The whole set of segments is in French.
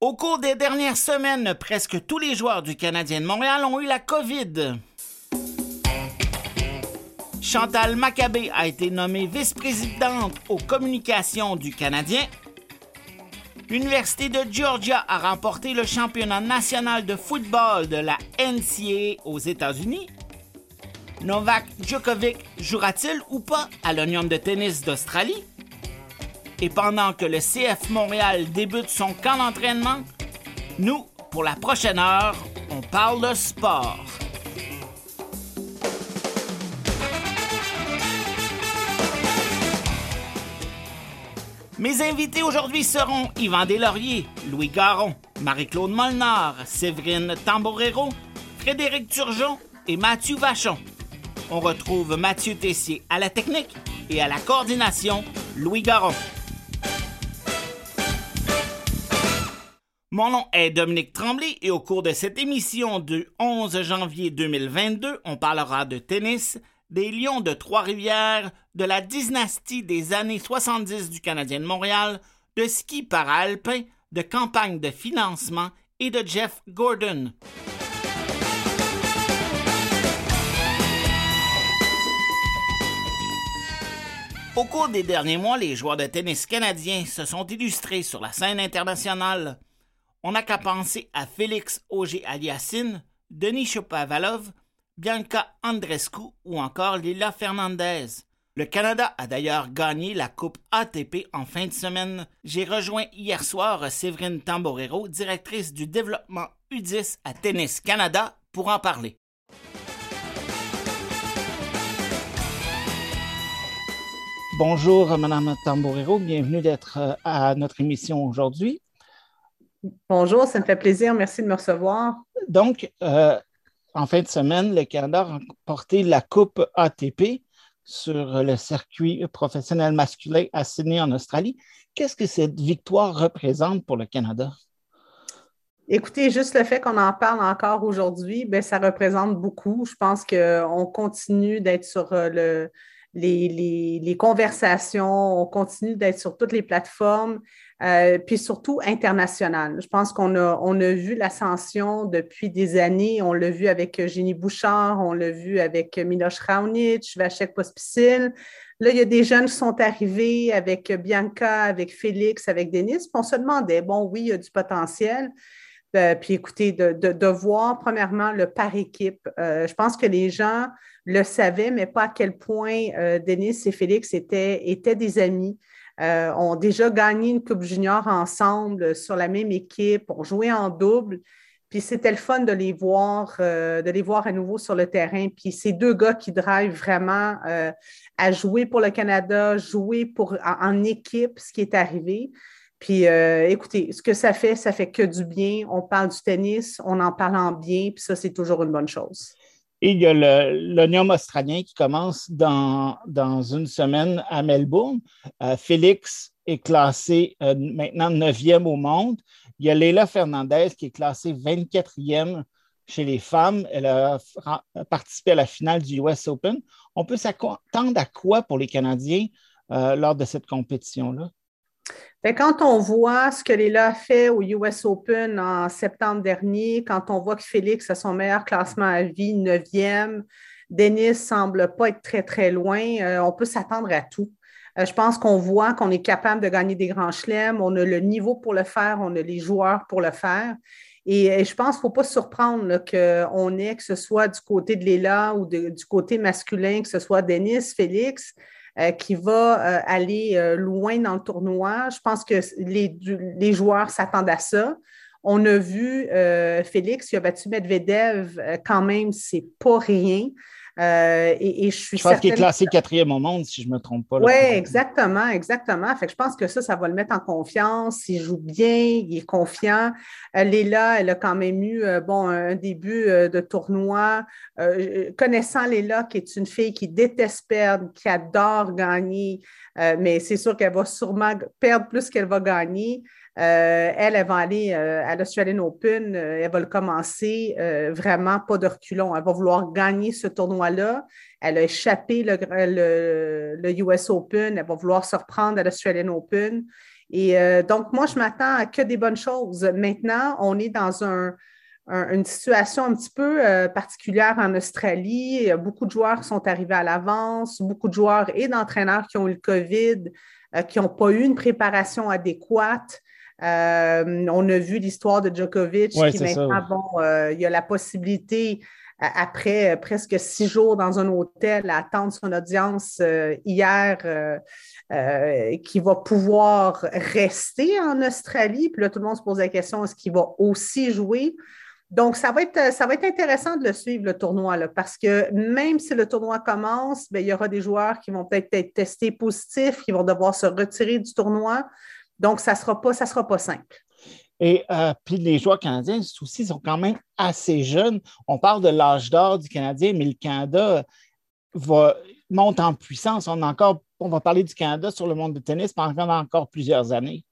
Au cours des dernières semaines, presque tous les joueurs du Canadien de Montréal ont eu la COVID. Chantal Maccabé a été nommée vice-présidente aux communications du Canadien. L'Université de Georgia a remporté le championnat national de football de la NCAA aux États-Unis. Novak Djokovic jouera-t-il ou pas à l'Union de tennis d'Australie? Et pendant que le CF Montréal débute son camp d'entraînement, nous, pour la prochaine heure, on parle de sport. Mes invités aujourd'hui seront Yvan Deslauriers, Louis Garon, Marie-Claude Molnar, Séverine Tamborero, Frédéric Turgeon et Mathieu Vachon. On retrouve Mathieu Tessier à la technique et à la coordination, Louis Garon. Mon nom est Dominique Tremblay et au cours de cette émission du 11 janvier 2022, on parlera de tennis, des Lions de Trois-Rivières, de la dynastie des années 70 du Canadien de Montréal, de ski para-alpin, de campagne de financement et de Jeff Gordon. Au cours des derniers mois, les joueurs de tennis canadiens se sont illustrés sur la scène internationale. On n'a qu'à penser à Félix Auger-Aliassine, Denis Chopavalov, Bianca Andrescu ou encore Lila Fernandez. Le Canada a d'ailleurs gagné la Coupe ATP en fin de semaine. J'ai rejoint hier soir Séverine Tamborero, directrice du développement U10 à Tennis Canada, pour en parler. Bonjour, Madame Tamborero. Bienvenue d'être euh, à notre émission aujourd'hui. Bonjour, ça me fait plaisir. Merci de me recevoir. Donc, euh, en fin de semaine, le Canada a remporté la Coupe ATP sur le circuit professionnel masculin à Sydney en Australie. Qu'est-ce que cette victoire représente pour le Canada? Écoutez, juste le fait qu'on en parle encore aujourd'hui, ben, ça représente beaucoup. Je pense qu'on continue d'être sur euh, le, les, conversations, on continue d'être sur toutes les plateformes, euh, puis surtout internationales. Je pense qu'on a, on a vu l'ascension depuis des années. On l'a vu avec Jenny Bouchard, on l'a vu avec Miloš Raonic, Vachek Pospisil. Là, il y a des jeunes qui sont arrivés avec Bianca, avec Félix, avec Denis. On se demandait, bon, oui, il y a du potentiel. Euh, puis écoutez, de, voir premièrement le par équipe. Euh, je pense que les gens le savaient, mais pas à quel point euh, Denis et Félix étaient, étaient des amis. Ont déjà gagné une Coupe junior ensemble sur la même équipe, ont joué en double. Puis c'était le fun de les voir, de les voir à nouveau sur le terrain. Puis ces deux gars qui drivent vraiment à jouer pour le Canada, jouer pour, en équipe, ce qui est arrivé. Puis euh, écoutez, ce que ça fait, ça fait que du bien. On parle du tennis, on en parle en bien, puis ça, c'est toujours une bonne chose. Et il y a l'Onium australien qui commence dans, dans une semaine à Melbourne. Euh, Félix est classé euh, maintenant 9e au monde. Il y a Leila Fernandez qui est classée 24e chez les femmes. Elle a participé à la finale du US Open. On peut s'attendre à quoi pour les Canadiens lors de cette compétition-là? Quand on voit ce que Léla a fait au US Open en septembre dernier, quand on voit que Félix a son meilleur classement à vie, 9e, Denis semble pas être très, très loin, euh, on peut s'attendre à tout. Euh, je pense qu'on voit qu'on est capable de gagner des grands chelems, on a le niveau pour le faire, on a les joueurs pour le faire. Et, je pense qu'il ne faut pas se surprendre qu'on ait, que ce soit du côté de Léla ou du côté masculin, que ce soit Denis, Félix, euh, qui va euh, aller euh, loin dans le tournoi. Je pense que les, joueurs s'attendent à ça. On a vu Félix qui a battu Medvedev, quand même, c'est pas rien. Euh, et, je suis Je pense qu'il est classé quatrième au monde, si je ne me trompe pas. Oui, exactement, exactement. Fait que je pense que ça, ça va le mettre en confiance. Il joue bien, il est confiant. Elle est là, elle a quand même eu euh, bon, un début euh, de tournoi. connaissant Léla, qui est une fille qui déteste perdre, qui adore gagner, mais c'est sûr qu'elle va sûrement perdre plus qu'elle va gagner. Euh, elle, elle va aller euh, à l'Australian Open, euh, elle va le commencer vraiment pas de reculons. Elle va vouloir gagner ce tournoi-là. Elle a échappé le, le, US Open, elle va vouloir se reprendre à l'Australian Open. Et donc, moi, je m'attends à que des bonnes choses. Maintenant, on est dans une situation un petit peu particulière en Australie. Beaucoup de joueurs sont arrivés à l'avance, beaucoup de joueurs et d'entraîneurs qui ont eu le COVID, qui n'ont pas eu une préparation adéquate. Euh, on a vu l'histoire de Djokovic qui maintenant, bon, euh, il y a la possibilité, après euh, presque six jours dans un hôtel, à attendre son audience hier, qui va pouvoir rester en Australie. Puis là, tout le monde se pose la question, est-ce qu'il va aussi jouer? Donc, ça va, être, ça va être intéressant de le suivre, le tournoi, là, parce que même si le tournoi commence, bien, il y aura des joueurs qui vont peut-être être testés positifs, qui vont devoir se retirer du tournoi. Donc, ça ne sera, pas, sera pas simple. Et euh, puis les joueurs canadiens aussi sont quand même assez jeunes. On parle de l'âge d'or du Canadien, mais le Canada va, monte en puissance. On, encore, on va parler du Canada sur le monde du tennis pendant encore plusieurs années.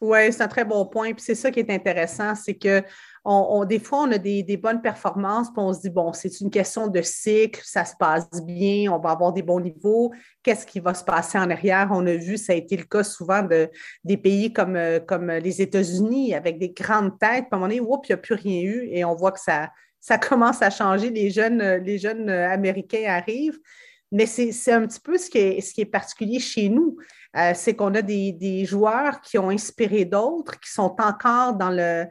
Oui, c'est un très bon point. Puis c'est ça qui est intéressant, c'est que on, des fois, on a des, bonnes performances, puis on se dit, bon, c'est une question de cycle, ça se passe bien, on va avoir des bons niveaux. Qu'est-ce qui va se passer en arrière? On a vu, ça a été le cas souvent de, des pays comme, euh, les États-Unis, avec des grandes têtes. Puis à un moment donné, il n'y a plus rien eu et on voit que ça, commence à changer. Les jeunes, les jeunes Américains arrivent. Mais c'est un petit peu ce qui est, ce qui est particulier chez nous. Euh, c'est qu'on a des, des, joueurs qui ont inspiré d'autres, qui sont encore dans le,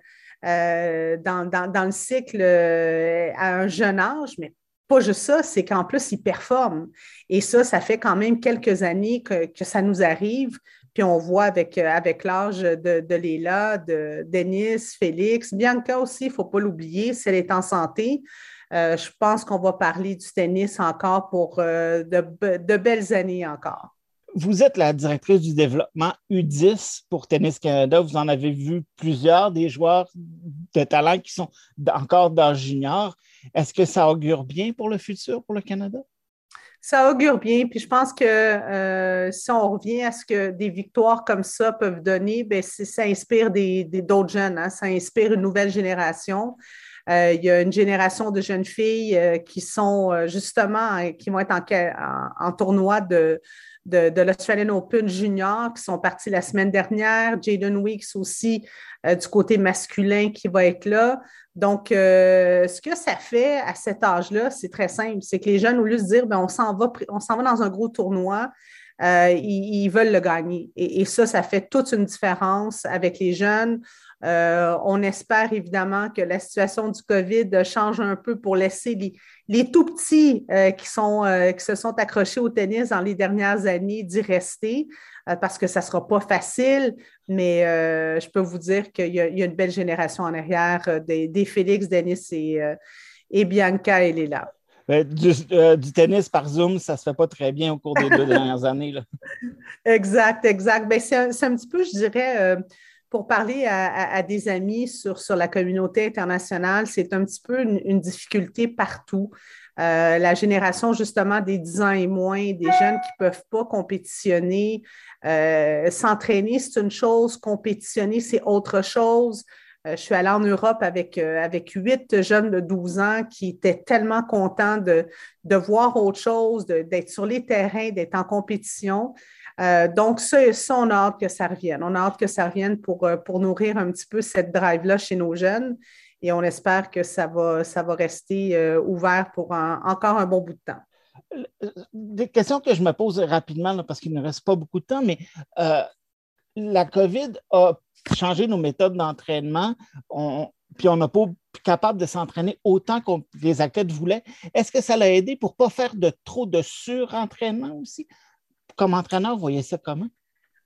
euh, dans, le cycle euh, à un jeune âge, mais pas juste ça, c'est qu'en plus, ils performent. Et ça, ça fait quand même quelques années que, ça nous arrive. Puis on voit avec, avec l'âge de, de Léla, de Denis, Félix, Bianca aussi, il ne faut pas l'oublier, si elle est en santé. je pense qu'on va parler du tennis encore pour de belles années encore. Vous êtes la directrice du développement U10 pour Tennis Canada. Vous en avez vu plusieurs des joueurs de talent qui sont encore dans junior. Est-ce que ça augure bien pour le futur pour le Canada? Ça augure bien, puis je pense que euh, si on revient à ce que des victoires comme ça peuvent donner, bien, ça inspire des, d'autres jeunes, hein. ça inspire une nouvelle génération. Euh, il y a une génération de jeunes filles euh, qui sont justement, qui vont être en tournoi de, de, l'Australian Open Junior qui sont partis la semaine dernière. Jaden Weeks aussi euh, du côté masculin qui va être là. Donc, euh, ce que ça fait à cet âge-là, c'est très simple. C'est que les jeunes, au lieu de se dire, ben, on s'en va, va dans un gros tournoi, euh, ils, veulent le gagner. Et, ça, ça fait toute une différence avec les jeunes. Euh, on espère évidemment que la situation du COVID change un peu pour laisser les, tout petits euh, qui, sont, euh, qui se sont accrochés au tennis dans les dernières années d'y rester parce que ça ne sera pas facile, mais je peux vous dire qu'il y, a une belle génération en arrière des, Félix, Denis et, et Bianca et Léla. Du, du, tennis par Zoom, ça ne se fait pas très bien au cours des deux dernières années. Exact, exact. Ben, c'est un, un, petit peu, je dirais, pour parler à, des amis sur, sur la communauté internationale, c'est un petit peu une, difficulté partout. Euh, la génération justement des 10 ans et moins, des jeunes qui ne peuvent pas compétitionner. Euh, s'entraîner, c'est une chose, compétitionner, c'est autre chose. Euh, je suis allée en Europe avec, avec jeunes de 12 ans qui étaient tellement contents de, de voir autre chose, d'être sur les terrains, d'être en compétition. Euh, donc, ça, on a hâte que ça revienne. On a hâte que ça revienne pour, euh, pour nourrir un petit peu cette drive-là chez nos jeunes et on espère que ça va, ça va rester euh, ouvert pour encore un bon bout de temps. Des questions que je me pose rapidement parce qu'il ne reste pas beaucoup de temps, mais la COVID a changé nos méthodes d'entraînement. puis on n'a pas capable de s'entraîner autant que les athlètes voulaient. Est-ce que ça l'a aidé pour ne pas faire de trop de surentraînement aussi? Comme entraîneur, vous voyez ça comment?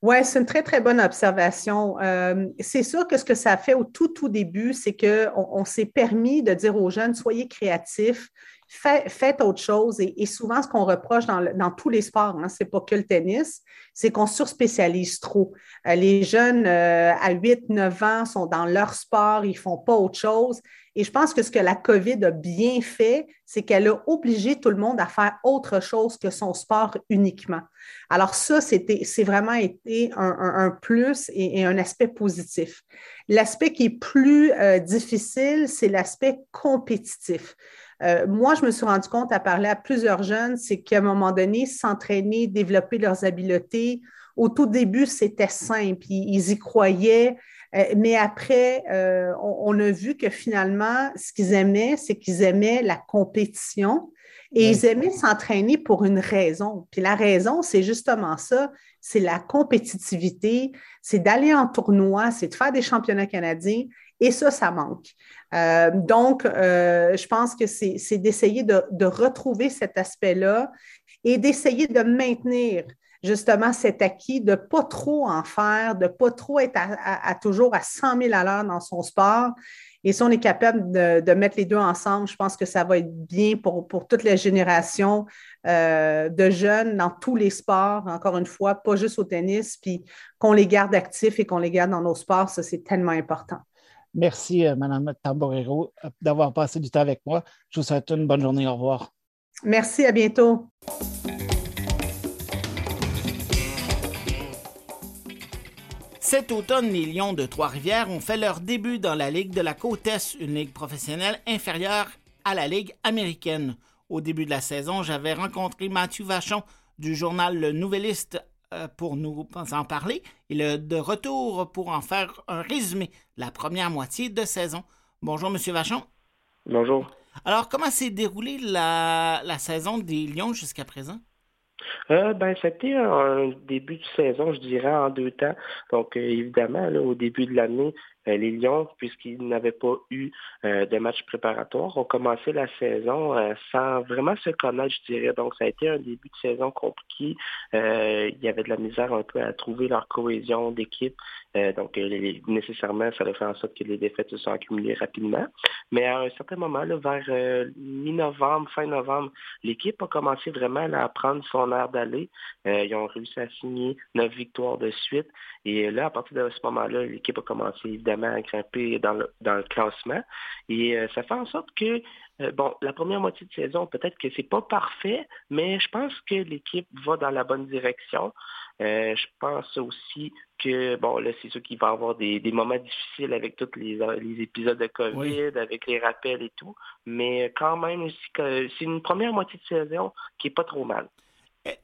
Oui, c'est une très, très bonne observation. Euh, c'est sûr que ce que ça fait au tout, tout début, c'est qu'on on, s'est permis de dire aux jeunes, soyez créatifs, faites autre chose. Et, souvent, ce qu'on reproche dans, tous les sports, hein, ce n'est pas que le tennis, c'est qu'on surspécialise trop. Euh, les jeunes euh, à 8, 9 ans sont dans leur sport, ils ne font pas autre chose. Et je pense que ce que la COVID a bien fait, c'est qu'elle a obligé tout le monde à faire autre chose que son sport uniquement. Alors ça, c'est vraiment été un, plus et, un aspect positif. L'aspect qui est plus euh, difficile, c'est l'aspect compétitif. Euh, moi, je me suis rendu compte à parler à plusieurs jeunes, c'est qu'à un moment donné, s'entraîner, développer leurs habiletés au tout début, c'était simple, ils, y croyaient, euh, mais après, euh, on, a vu que finalement, ce qu'ils aimaient, c'est qu'ils aimaient la compétition et ils aimaient s'entraîner pour une raison. Puis la raison, c'est justement ça, c'est la compétitivité, c'est d'aller en tournoi, c'est de faire des championnats canadiens. Et ça, ça manque. Euh, donc, je pense que c'est d'essayer de, retrouver cet aspect-là et d'essayer de maintenir justement cet acquis de ne pas trop en faire, de ne pas trop être toujours à 100 000 à l'heure dans son sport. Et si on est capable de, mettre les deux ensemble, je pense que ça va être bien pour, pour toutes les générations euh, de jeunes dans tous les sports, encore une fois, pas juste au tennis, puis qu'on les garde actifs et qu'on les garde dans nos sports, ça, c'est tellement important. Merci, euh, Mme Tamborero, d'avoir passé du temps avec moi. Je vous souhaite une bonne journée. Au revoir. Merci, à bientôt. Cet automne, les Lions de Trois-Rivières ont fait leur début dans la Ligue de la Côte-Est, une ligue professionnelle inférieure à la Ligue américaine. Au début de la saison, j'avais rencontré Mathieu Vachon du journal Le Nouvelliste euh, pour nous en parler. Il est de retour pour en faire un résumé la première moitié de saison. Bonjour, Monsieur Vachon. Bonjour. Alors, comment s'est déroulée la, la saison des Lions jusqu'à présent? Euh, ben, c'était un début de saison, je dirais, en deux temps. Donc, euh, évidemment, là, au début de l'année, les Lions, puisqu'ils n'avaient pas eu euh, de match préparatoire, ont commencé la saison euh, sans vraiment se connaître, je dirais. Donc, ça a été un début de saison compliqué. il y avait de la misère un peu à trouver leur cohésion d'équipe. donc, nécessairement, ça a fait en sorte que les défaites se sont accumulées rapidement. Mais à un certain moment, vers mi-novembre, fin novembre, l'équipe a commencé vraiment à prendre son air d'aller. ils ont réussi à signer neuf victoires de suite. Et là, à partir de ce moment-là, l'équipe a commencé évidemment à grimper dans le, dans le classement. Et euh, ça fait en sorte que, euh, bon, la première moitié de saison, peut-être que c'est pas parfait, mais je pense que l'équipe va dans la bonne direction. Euh, je pense aussi que, bon, là, c'est sûr qu'il va y avoir des, moments difficiles avec tous les, épisodes de COVID, avec les rappels et tout, mais quand même c'est une première moitié de saison qui est pas trop mal.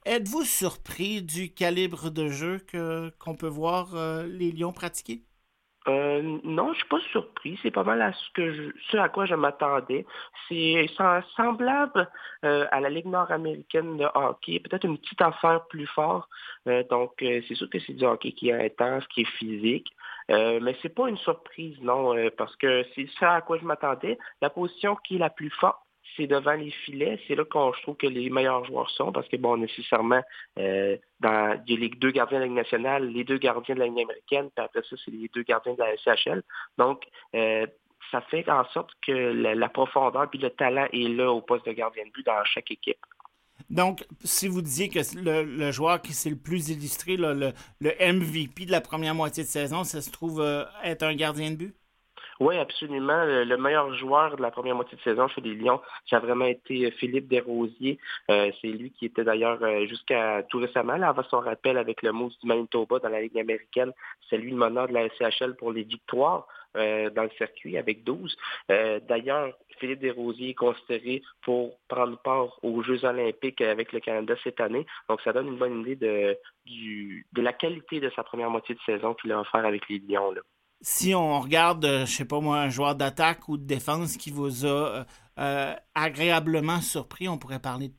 Êtes-vous surpris du calibre de jeu que, qu'on peut voir euh, les Lions pratiquer? Euh, non, je suis pas surpris. C'est pas mal à ce, que ce à quoi je m'attendais. C'est semblable euh, à la Ligue nord-américaine de hockey, peut-être une petite affaire plus forte. donc, c'est sûr que c'est du hockey qui est intense, qui est physique. mais c'est pas une surprise, non, parce que c'est ça à quoi je m'attendais. La position qui est la plus forte, c'est devant les filets. C'est là qu'on trouve que les meilleurs joueurs sont parce que, bon, nécessairement, euh, dans, il y a les deux gardiens de la Ligue nationale, les deux gardiens de la Ligue américaine, puis après ça, c'est les deux gardiens de la SHL. Donc, euh, ça fait en sorte que la, profondeur puis le talent est là au poste de gardien de but dans chaque équipe. Donc, si vous disiez que le, joueur qui s'est le plus illustré, le, MVP de la première moitié de saison, ça se trouve euh, être un gardien de but? Oui, absolument. Le, meilleur joueur de la première moitié de saison chez les Lions, ça a vraiment été euh, Philippe Desrosiers. Euh, c'est lui qui était d'ailleurs euh, jusqu'à tout récemment, là, avant son rappel avec le Moose du Manitoba dans la Ligue américaine. C'est lui le meneur de la SCHL pour les victoires. dans le circuit avec 12. D'ailleurs, Philippe Desrosiers est considéré pour prendre part aux Jeux olympiques avec le Canada cette année. Donc, ça donne une bonne idée de, de la qualité de sa première moitié de saison qu'il a offert avec les Lions. Là si on regarde, euh, je sais pas moi, un joueur d'attaque ou de défense qui vous a euh, euh, agréablement surpris, on pourrait parler de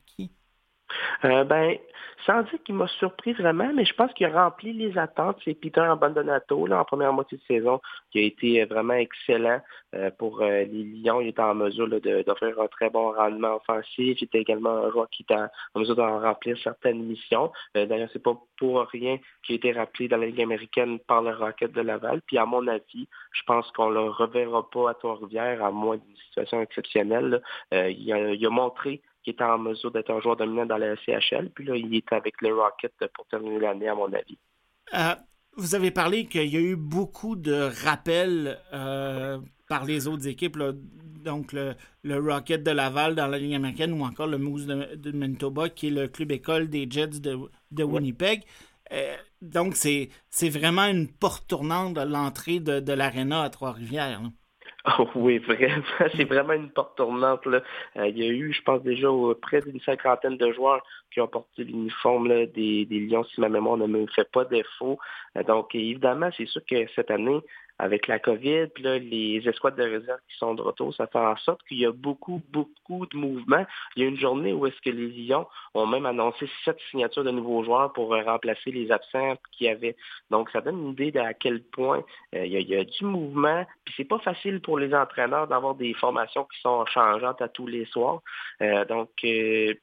qui? ben, sans dire qu'il m'a surpris vraiment, mais je pense qu'il a rempli les attentes. C'est Peter Abandonato, là, en première moitié de saison, qui a été vraiment excellent euh, pour euh, les Lions. Il était en mesure d'offrir un très bon rendement offensif. Il était également un joueur qui était en, mesure d'en remplir certaines missions. Euh, d'ailleurs, c'est pas pour rien qu'il a été rappelé dans la Ligue américaine par le Rocket de Laval. Puis à mon avis, je pense qu'on le reverra pas à Trois-Rivières, à moins d'une situation exceptionnelle. il a montré qui était en mesure d'être un joueur dominant dans la CHL. Puis là, il est avec le Rocket pour terminer l'année, à mon avis. Euh, vous avez parlé qu'il y a eu beaucoup de rappels euh, par les autres équipes, donc le, Rocket de Laval dans la ligne américaine ou encore le Moose de, Manitoba, qui est le club école des Jets de, Winnipeg. Euh, donc, c'est vraiment une porte tournante de l'entrée de, de l'aréna à Trois-Rivières. Oh oui, vraiment. C'est vraiment une porte tournante. Là. Euh, il y a eu, je pense déjà, près d'une cinquantaine de joueurs qui ont porté l'uniforme des, des Lions, si ma mémoire ne me fait pas défaut. Euh, donc, évidemment, c'est sûr que cette année, avec la COVID, puis les escouades de réserve qui sont de retour, ça fait en sorte qu'il y a beaucoup, beaucoup de mouvements. Il y a une journée où est-ce que les Lions ont même annoncé sept signatures de nouveaux joueurs pour euh, remplacer les absents qu'il y avait. Donc, ça donne une idée de à quel point euh, il, y a, du mouvement. Puis c'est pas facile pour les entraîneurs d'avoir des formations qui sont changeantes à tous les soirs. Euh, donc,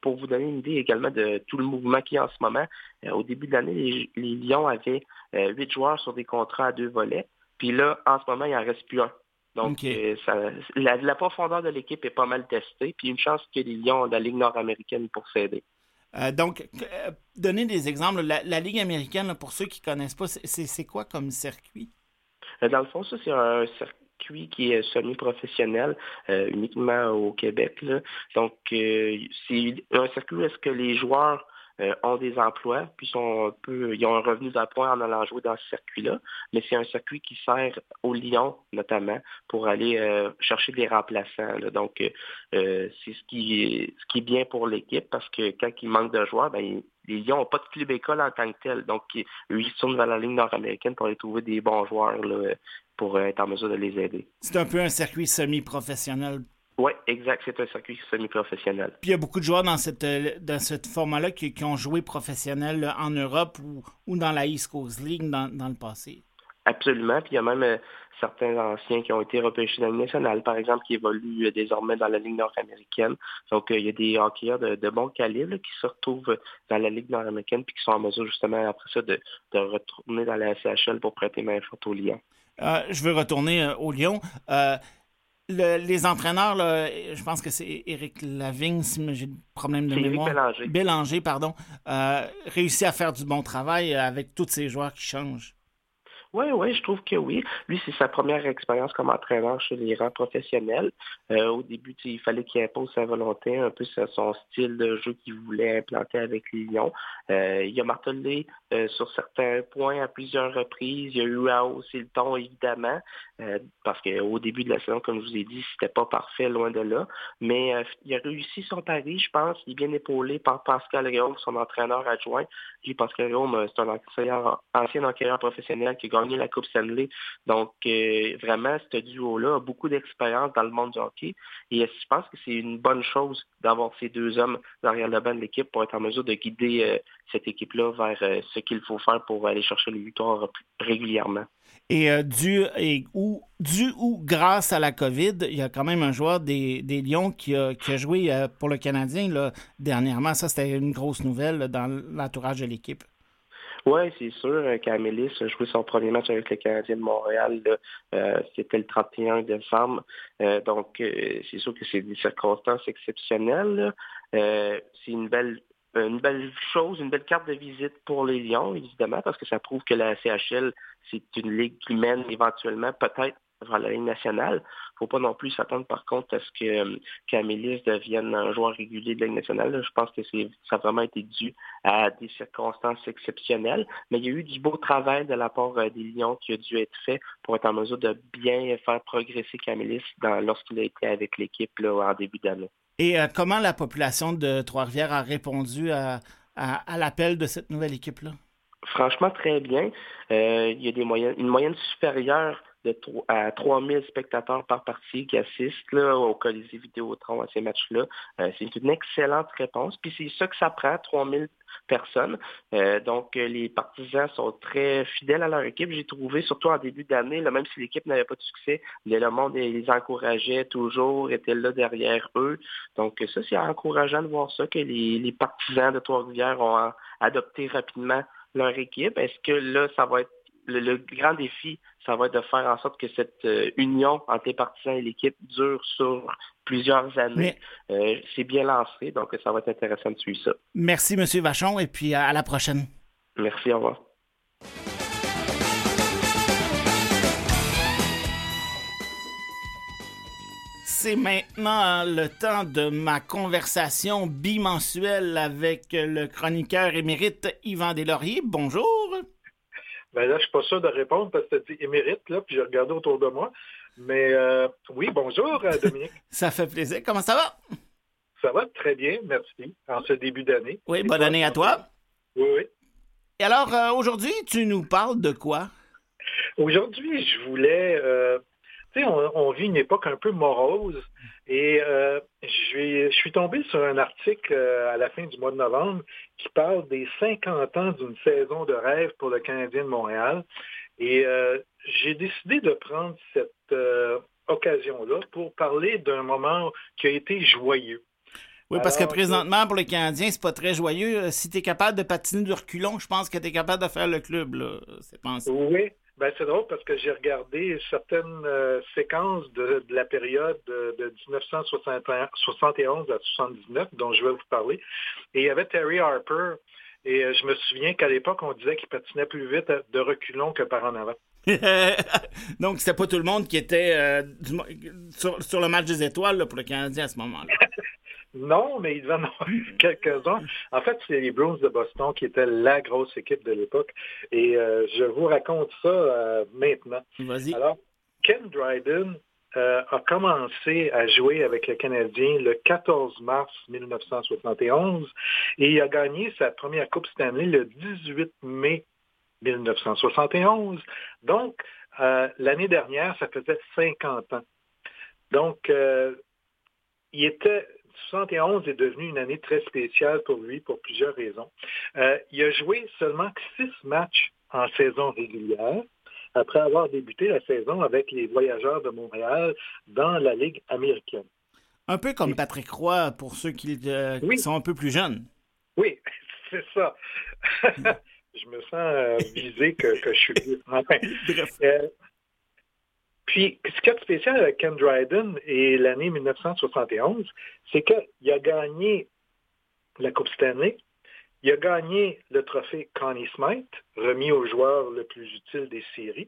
pour vous donner une idée également de tout le mouvement qu'il y a en ce moment, au début de l'année, les, les Lions avaient huit joueurs sur des contrats à deux volets. Puis là, en ce moment, il n'en reste plus un. Donc, euh, la, profondeur de l'équipe est pas mal testée. Puis une chance que les Lions ont la Ligue nord-américaine pour s'aider. Euh, donc, euh, donner des exemples. La, Ligue américaine, pour ceux qui ne connaissent pas, c'est quoi comme circuit? Dans le fond, ça, c'est un circuit qui est semi-professionnel uniquement au Québec. Donc, c'est un circuit où est-ce que les joueurs ont des emplois, puis sont un peu, ils ont un revenu d'appoint en allant jouer dans ce circuit-là. Mais c'est un circuit qui sert aux Lions, notamment, pour aller euh, chercher des remplaçants. Donc, euh, c'est ce qui, est bien pour l'équipe parce que quand il manque de joueurs, ben, les Lions n'ont pas de club école en tant que tel. Donc, eux, ils tournent vers la ligne nord-américaine pour aller trouver des bons joueurs pour être en mesure de les aider. C'est un peu un circuit semi-professionnel oui, exact. C'est un circuit semi-professionnel. Puis il y a beaucoup de joueurs dans cette, euh, dans cette format-là qui, ont joué professionnel en Europe ou, ou dans la East Coast League dans, le passé. Absolument. Puis il y a même euh, certains anciens qui ont été repêchés dans la Ligue nationale, par exemple, qui évoluent euh, désormais dans la Ligue nord-américaine. Donc, il y a des hockeyeurs de, de bon calibre qui se retrouvent dans la Ligue nord-américaine puis qui sont en mesure, justement, après ça, de, retourner dans la SHL pour prêter main forte au Lyon. je veux retourner au Lyon les entraîneurs, je pense que c'est Éric Lavigne, si j'ai des problèmes de mémoire. Bélanger. Bélanger, pardon, euh, réussit à faire du bon travail avec tous ces joueurs qui changent. Oui, oui, je trouve que oui. Lui, c'est sa première expérience comme entraîneur chez les rangs professionnels. Euh, au début, il fallait qu'il impose sa volonté, un peu son style de jeu qu'il voulait implanter avec les Lions. Euh, il a martelé euh, sur certains points à plusieurs reprises. Il a eu à hausser le ton, évidemment, parce qu'au début de la saison, comme je vous ai dit, c'était pas parfait, loin de là. Mais il a réussi son pari, je pense. Il est bien épaulé par Pascal Réaume, son entraîneur adjoint. Lui, Pascal Réaume, c'est un ancien entraîneur professionnel qui a la Coupe Stanley. Donc, euh, vraiment, ce duo-là a beaucoup d'expérience dans le monde du hockey. Et je pense que c'est une bonne chose d'avoir ces deux hommes derrière le banc de l'équipe pour être en mesure de guider euh, cette équipe-là vers euh, ce qu'il faut faire pour aller chercher les victoires régulièrement. Et dû, et, ou, ou grâce à la COVID, il y a quand même un joueur des, des Lions qui a, qui a joué pour le Canadien là, dernièrement. Ça, c'était une grosse nouvelle dans l'entourage de l'équipe. Oui, c'est sûr. Euh, Camélis a joué son premier match avec le Canadien de Montréal. Euh, C'était le 31 décembre. Euh, donc, euh, c'est sûr que c'est des circonstances exceptionnelles. c'est une belle une belle chose, une belle carte de visite pour les Lions, évidemment, parce que ça prouve que la CHL, c'est une ligue qui mène éventuellement peut-être vers la Ligue nationale. Il ne faut pas non plus s'attendre par contre à ce que euh, Camélis devienne un joueur régulier de la Ligue nationale. Je pense que ça a vraiment été dû à des circonstances exceptionnelles. Mais il y a eu du beau travail de la part euh, des Lions qui a dû être fait pour être en mesure de bien faire progresser Camélis lorsqu'il a été avec l'équipe en début d'année. Et euh, comment la population de Trois-Rivières a répondu à, l'appel de cette nouvelle équipe-là? Franchement, très bien. il y a des moyennes, une moyenne supérieure de à 3000 spectateurs par partie qui assistent là, au Colisée Vidéotron à ces matchs-là. Euh, c'est une excellente réponse. Puis c'est ça que ça prend, 3000 personnes. Euh, donc, euh, les partisans sont très fidèles à leur équipe. J'ai trouvé, surtout en début d'année, même si l'équipe n'avait pas de succès, le monde les encourageait toujours, était là derrière eux. Donc, ça, c'est encourageant de voir ça, que les, les partisans de Trois-Rivières ont adopté rapidement leur équipe. Est-ce que là, ça va être le, grand défi, ça va être de faire en sorte que cette euh, union entre les partisans et l'équipe dure sur plusieurs années. Euh, c'est bien lancé, donc ça va être intéressant de suivre ça. Merci, M. Vachon, et puis à la prochaine. Merci, au revoir. C'est maintenant le temps de ma conversation bimensuelle avec le chroniqueur émérite Yvan Deslauriers. Bonjour. Ben là, je suis pas sûr de répondre parce que tu dit émérite, là, puis j'ai regardé autour de moi. Mais oui, bonjour, Dominique. ça fait plaisir. Comment ça va? Ça va très bien, merci, en ce début d'année. Oui, bonne année à toi. Oui, oui. Et alors, aujourd'hui, tu nous parles de quoi? Aujourd'hui, je voulais on, vit une époque un peu morose et euh, je, suis tombé sur un article euh, à la fin du mois de novembre qui parle des 50 ans d'une saison de rêve pour le Canadien de Montréal. Et euh, j'ai décidé de prendre cette occasion-là pour parler d'un moment qui a été joyeux. Oui, parce que présentement, pour les Canadiens, c'est pas très joyeux. Si tu es capable de patiner du reculon, je pense que tu es capable de faire le club. C'est pensé. Oui, ben, c'est drôle parce que j'ai regardé certaines euh, séquences de, la période de, 1971 à 79 dont je vais vous parler. Et il y avait Terry Harper. Et euh, je me souviens qu'à l'époque, on disait qu'il patinait plus vite de reculons que par en avant. Donc, c'était pas tout le monde qui était euh, sur, le match des étoiles pour le Canadien à ce moment-là. Non, mais il devait en avoir quelques-uns. En fait, c'est les Bruins de Boston qui étaient la grosse équipe de l'époque. Et euh, je vous raconte ça euh, maintenant. Vas-y. Alors, Ken Dryden euh, a commencé à jouer avec le Canadien le 14 mars 1971 et il a gagné sa première Coupe Stanley le 18 mai 1971. Donc, l'année dernière, ça faisait 50 ans. Donc, il était 71 est devenu une année très spéciale pour lui pour plusieurs raisons. Euh, il a joué seulement six matchs en saison régulière après avoir débuté la saison avec les Voyageurs de Montréal dans la Ligue américaine. Un peu comme Patrick Roy pour ceux qui, euh, sont un peu plus jeunes. Oui, c'est ça. je me sens euh, visé que, je suis. Enfin, puis, ce qui est spécial avec Ken Dryden et l'année 1971, c'est qu'il a gagné la Coupe Stanley, il a gagné le trophée Connie Smythe, remis au joueur le plus utile des séries,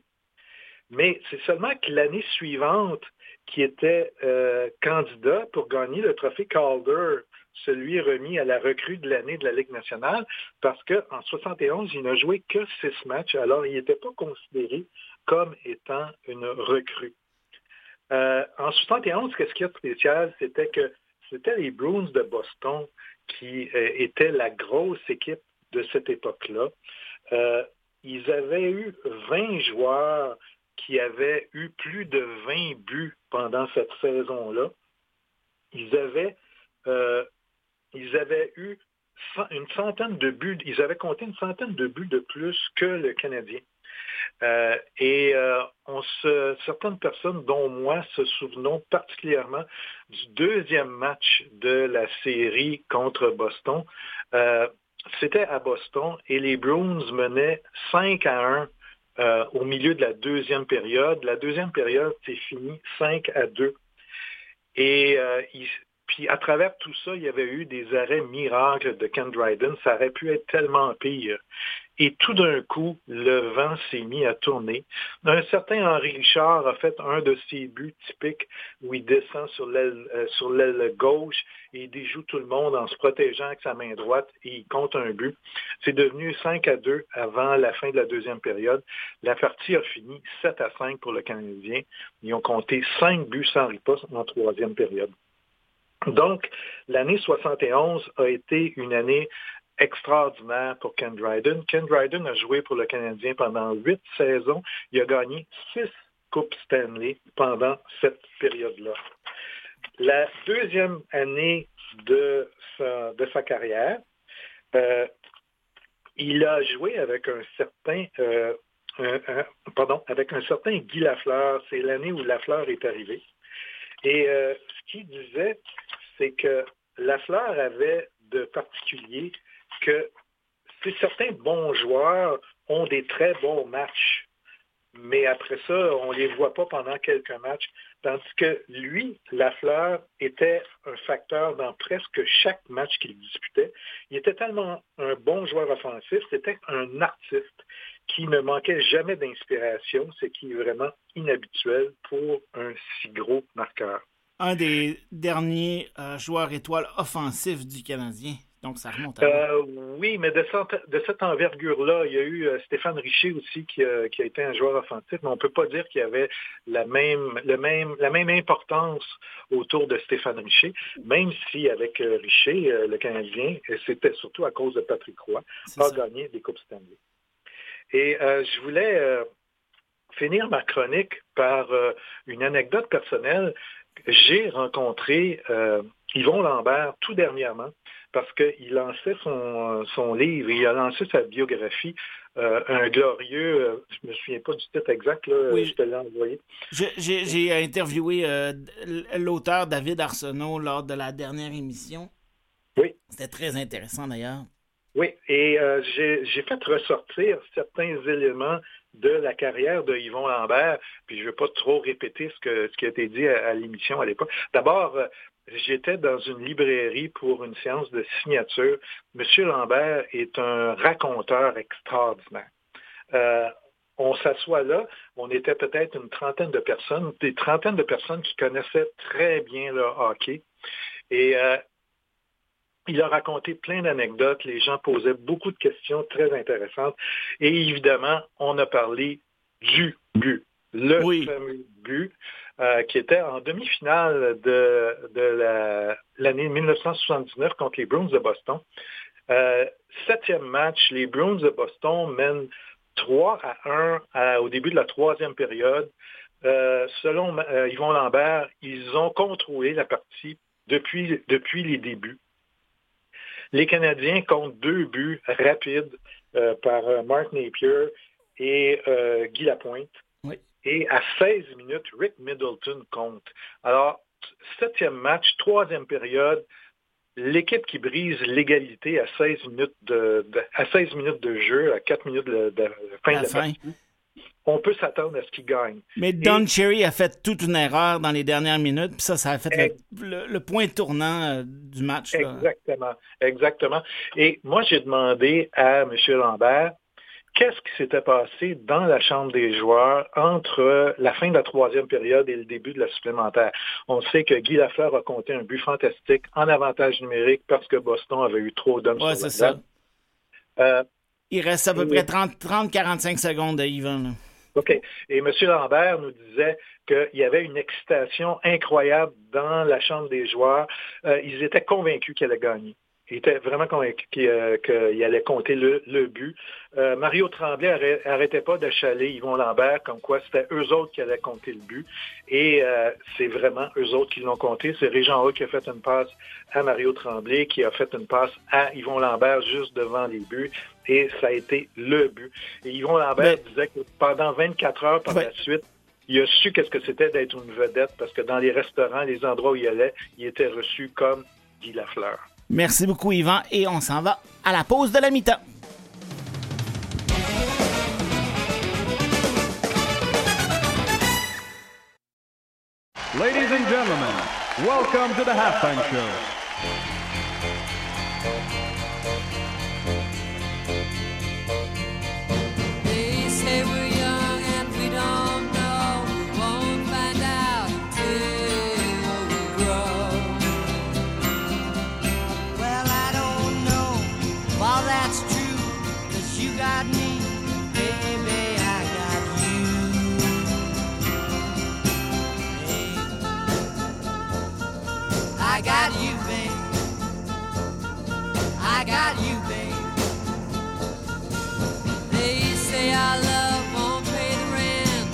mais c'est seulement que l'année suivante, qui était euh, candidat pour gagner le trophée Calder, celui remis à la recrue de l'année de la Ligue nationale, parce qu'en 71, il n'a joué que six matchs, alors il n'était pas considéré comme étant une recrue. Euh, en 71, ce qui est spécial, c'était que c'était les Bruins de Boston qui euh, étaient la grosse équipe de cette époque-là. Euh, ils avaient eu 20 joueurs qui avaient eu plus de 20 buts pendant cette saison-là. Ils avaient, ils avaient eu une centaine de buts, ils avaient compté une centaine de buts de plus que le Canadien. Euh, et euh, certaines personnes, dont moi, se souvenons particulièrement du deuxième match de la série contre Boston. Euh, c'était à Boston et les Bruins menaient 5 à 1 au milieu de la deuxième période. La deuxième période s'est finie 5 à 2. Et puis à travers tout ça, il y avait eu des arrêts miracles de Ken Dryden. Ça aurait pu être tellement pire. Et tout d'un coup, le vent s'est mis à tourner. Un certain Henri Richard a fait un de ses buts typiques où il descend sur l'aile, euh, sur l'aile gauche et il déjoue tout le monde en se protégeant avec sa main droite et il compte un but. C'est devenu 5 à 2 avant la fin de la deuxième période. La partie a fini 7 à 5 pour le Canadien. Ils ont compté 5 buts sans riposte en troisième période. Donc, l'année 71 a été une année extraordinaire pour Ken Dryden. Ken Dryden a joué pour le Canadien pendant huit saisons. Il a gagné six Coupes Stanley pendant cette période-là. La deuxième année de sa, carrière, euh, il a joué avec un certain euh, pardon, avec un certain Guy Lafleur. C'est l'année où Lafleur est arrivé. Et euh, ce qu'il disait, c'est que Lafleur avait de particulier que certains bons joueurs ont des très bons matchs, mais après ça, on ne les voit pas pendant quelques matchs. Tandis que lui, Lafleur, était un facteur dans presque chaque match qu'il disputait. Il était tellement un bon joueur offensif, c'était un artiste qui ne manquait jamais d'inspiration, ce qui est vraiment inhabituel pour un si gros marqueur. Un des derniers euh, joueurs étoiles offensifs du Canadien Donc, ça remonte à... oui, mais de, cette envergure-là, il y a eu Stéphane Richer aussi qui, a été un joueur offensif, mais on ne peut pas dire qu'il y avait la même, le même, la même importance autour de Stéphane Richer, même si avec Richer, le Canadien, c'était surtout à cause de Patrick Roy, a gagné des Coupes Stanley. Et je voulais finir ma chronique par une anecdote personnelle. J'ai rencontré Yvon Lambert tout dernièrement parce qu'il lançait son, livre, il a lancé sa biographie, euh, un glorieux, euh, je ne me souviens pas du titre exact, là, je te l'ai envoyé. J'ai interviewé euh, l'auteur David Arsenault lors de la dernière émission. Oui. C'était très intéressant d'ailleurs. Oui, et j'ai fait ressortir certains éléments de la carrière de Yvon Lambert, puis je ne veux pas trop répéter ce, que, ce qui a été dit à l'émission à l'époque. D'abord, J'étais dans une librairie pour une séance de signature. Monsieur Lambert est un raconteur extraordinaire. Euh, on s'assoit là, on était peut-être une trentaine de personnes, des trentaines de personnes qui connaissaient très bien le hockey. Et euh, il a raconté plein d'anecdotes, les gens posaient beaucoup de questions très intéressantes. Et évidemment, on a parlé du but, le fameux but. Euh, qui était en demi-finale de, l'année 1979 contre les Bruins de Boston. Euh, septième match, les Bruins de Boston mènent 3 à 1 au début de la troisième période. Euh, selon Yvon Lambert, ils ont contrôlé la partie depuis, depuis les débuts. Les Canadiens comptent deux buts rapides par Mark Napier et Guy Lapointe. Et à 16 minutes, Rick Middleton compte. Alors, septième match, troisième période, l'équipe qui brise l'égalité à 16 minutes de, à 16 minutes de jeu, à 4 minutes de, fin de la partie, on peut s'attendre à ce qu'il gagne. Mais Don Cherry a fait toute une erreur dans les dernières minutes, puis ça, ça a fait le, point tournant euh, du match. Exactement, exactement. Et moi, j'ai demandé à M. Lambert, qu'est-ce qui s'était passé dans la chambre des joueurs entre la fin de la troisième période et le début de la supplémentaire? On sait que Guy Lafleur a compté un but fantastique en avantage numérique parce que Boston avait eu trop d'hommes ouais, c'est ça. Euh, Il reste à peu près 30-45 secondes à Yvan. OK. Et M. Lambert nous disait qu'il y avait une excitation incroyable dans la chambre des joueurs. Euh, ils étaient convaincus qu'elle allait gagner. Il était vraiment convaincu qu'il euh, allait compter le, but. Euh, Mario Tremblay n'arrêtait pas d'achaler Yvon Lambert, comme quoi c'était eux autres qui allaient compter le but. Et euh, c'est vraiment eux autres qui l'ont compté. C'est Régent Roux qui a fait une passe à Mario Tremblay, qui a fait une passe à Yvon Lambert juste devant les buts. Et ça a été le but. Et Yvon Lambert disait que pendant 24 heures par la suite, il a su qu'est-ce que c'était d'être une vedette parce que dans les restaurants, les endroits où il allait, il était reçu comme Guy Lafleur. Merci beaucoup, Yvan, et on s'en va à la pause de la mi-temps. Ladies and gentlemen, welcome to the halftime show. got you, babe. They say our love won't pay the rent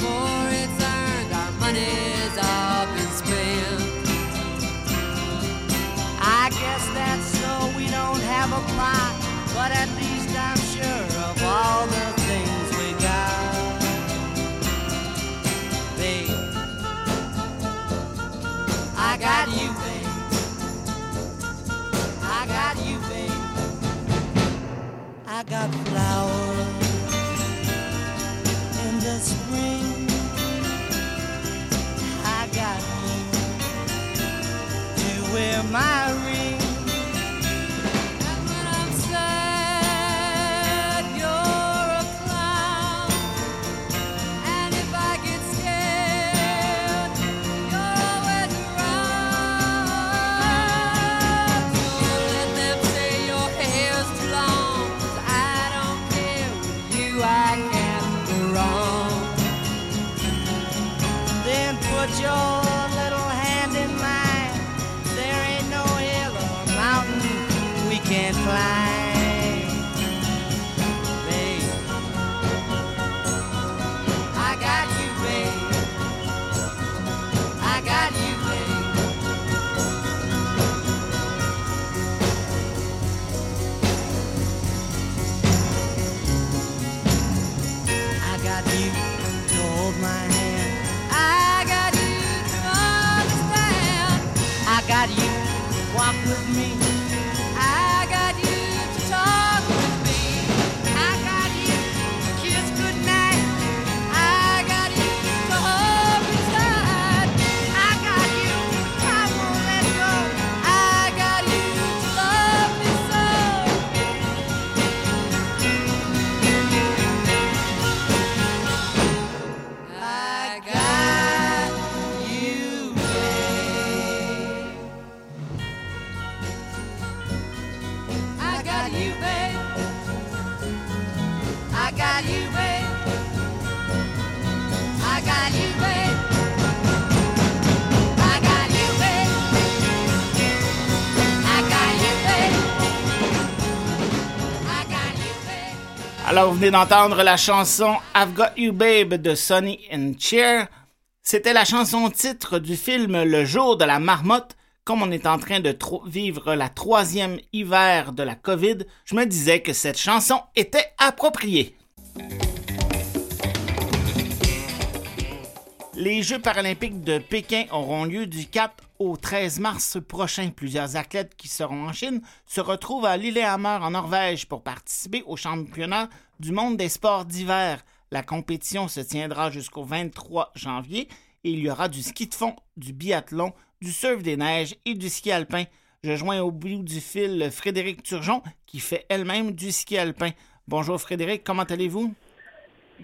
For it's earned. Our money's all been spent. I guess that's so we don't have a plot, but at least. Got flowers in the spring. I got you to wear my Alors, vous venez d'entendre la chanson I've Got You Babe de Sonny and Cher. C'était la chanson titre du film Le jour de la marmotte. Comme on est en train de vivre la troisième hiver de la COVID, je me disais que cette chanson était appropriée. Les Jeux paralympiques de Pékin auront lieu du 4 au 13 mars prochain. Plusieurs athlètes qui seront en Chine se retrouvent à Lillehammer en Norvège pour participer au championnat du monde des sports d'hiver. La compétition se tiendra jusqu'au 23 janvier et il y aura du ski de fond, du biathlon, du surf des neiges et du ski alpin. Je joins au bout du fil Frédéric Turgeon qui fait elle-même du ski alpin. Bonjour Frédéric, comment allez-vous?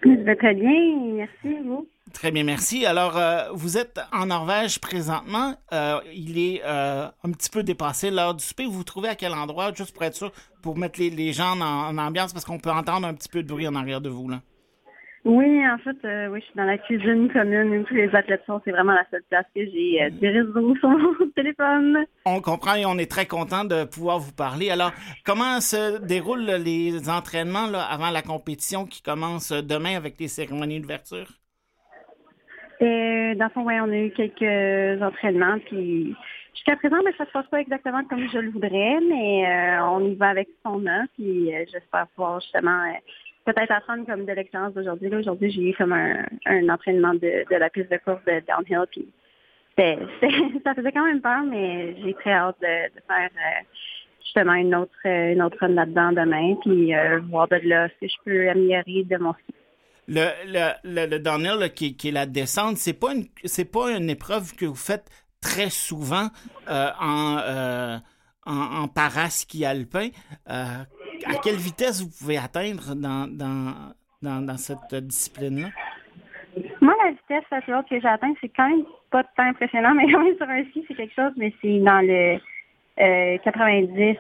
Je vais très bien, merci vous? Très bien, merci. Alors, euh, vous êtes en Norvège présentement. Euh, il est euh, un petit peu dépassé l'heure du souper. Vous vous trouvez à quel endroit, juste pour être sûr, pour mettre les, les gens en, en ambiance, parce qu'on peut entendre un petit peu de bruit en arrière de vous, là? Oui, en fait, oui, je suis dans la cuisine commune où tous les athlètes sont. C'est vraiment la seule place que j'ai des réseaux sur mon téléphone. On comprend et on est très content de pouvoir vous parler. Alors, comment se déroulent les entraînements là, avant la compétition qui commence demain avec les cérémonies d'ouverture? Euh, dans le fond, ouais, on a eu quelques entraînements, puis jusqu'à présent, ben, ça se passe pas exactement comme je le voudrais, mais euh, on y va avec son an, puis euh, j'espère pouvoir justement peut-être apprendre comme de l'expérience d'aujourd'hui. Aujourd'hui, j'ai eu comme un, entraînement de, la piste de course de downhill, puis ça faisait quand même peur, mais j'ai très hâte de, faire justement une autre une autre run là-dedans demain, puis voir de là que je peux améliorer de mon ski. Le, le, le, downhill qui, qui est la descente, c'est pas c'est pas une épreuve que vous faites très souvent euh, en, euh, en, en paraski alpin. Euh, à quelle vitesse vous pouvez atteindre dans, dans, dans, dans cette discipline-là? Moi, la vitesse la plus haute que j'ai atteinte, c'est quand même pas tant impressionnant, mais quand même sur un ski, c'est quelque chose, mais c'est dans le euh, 90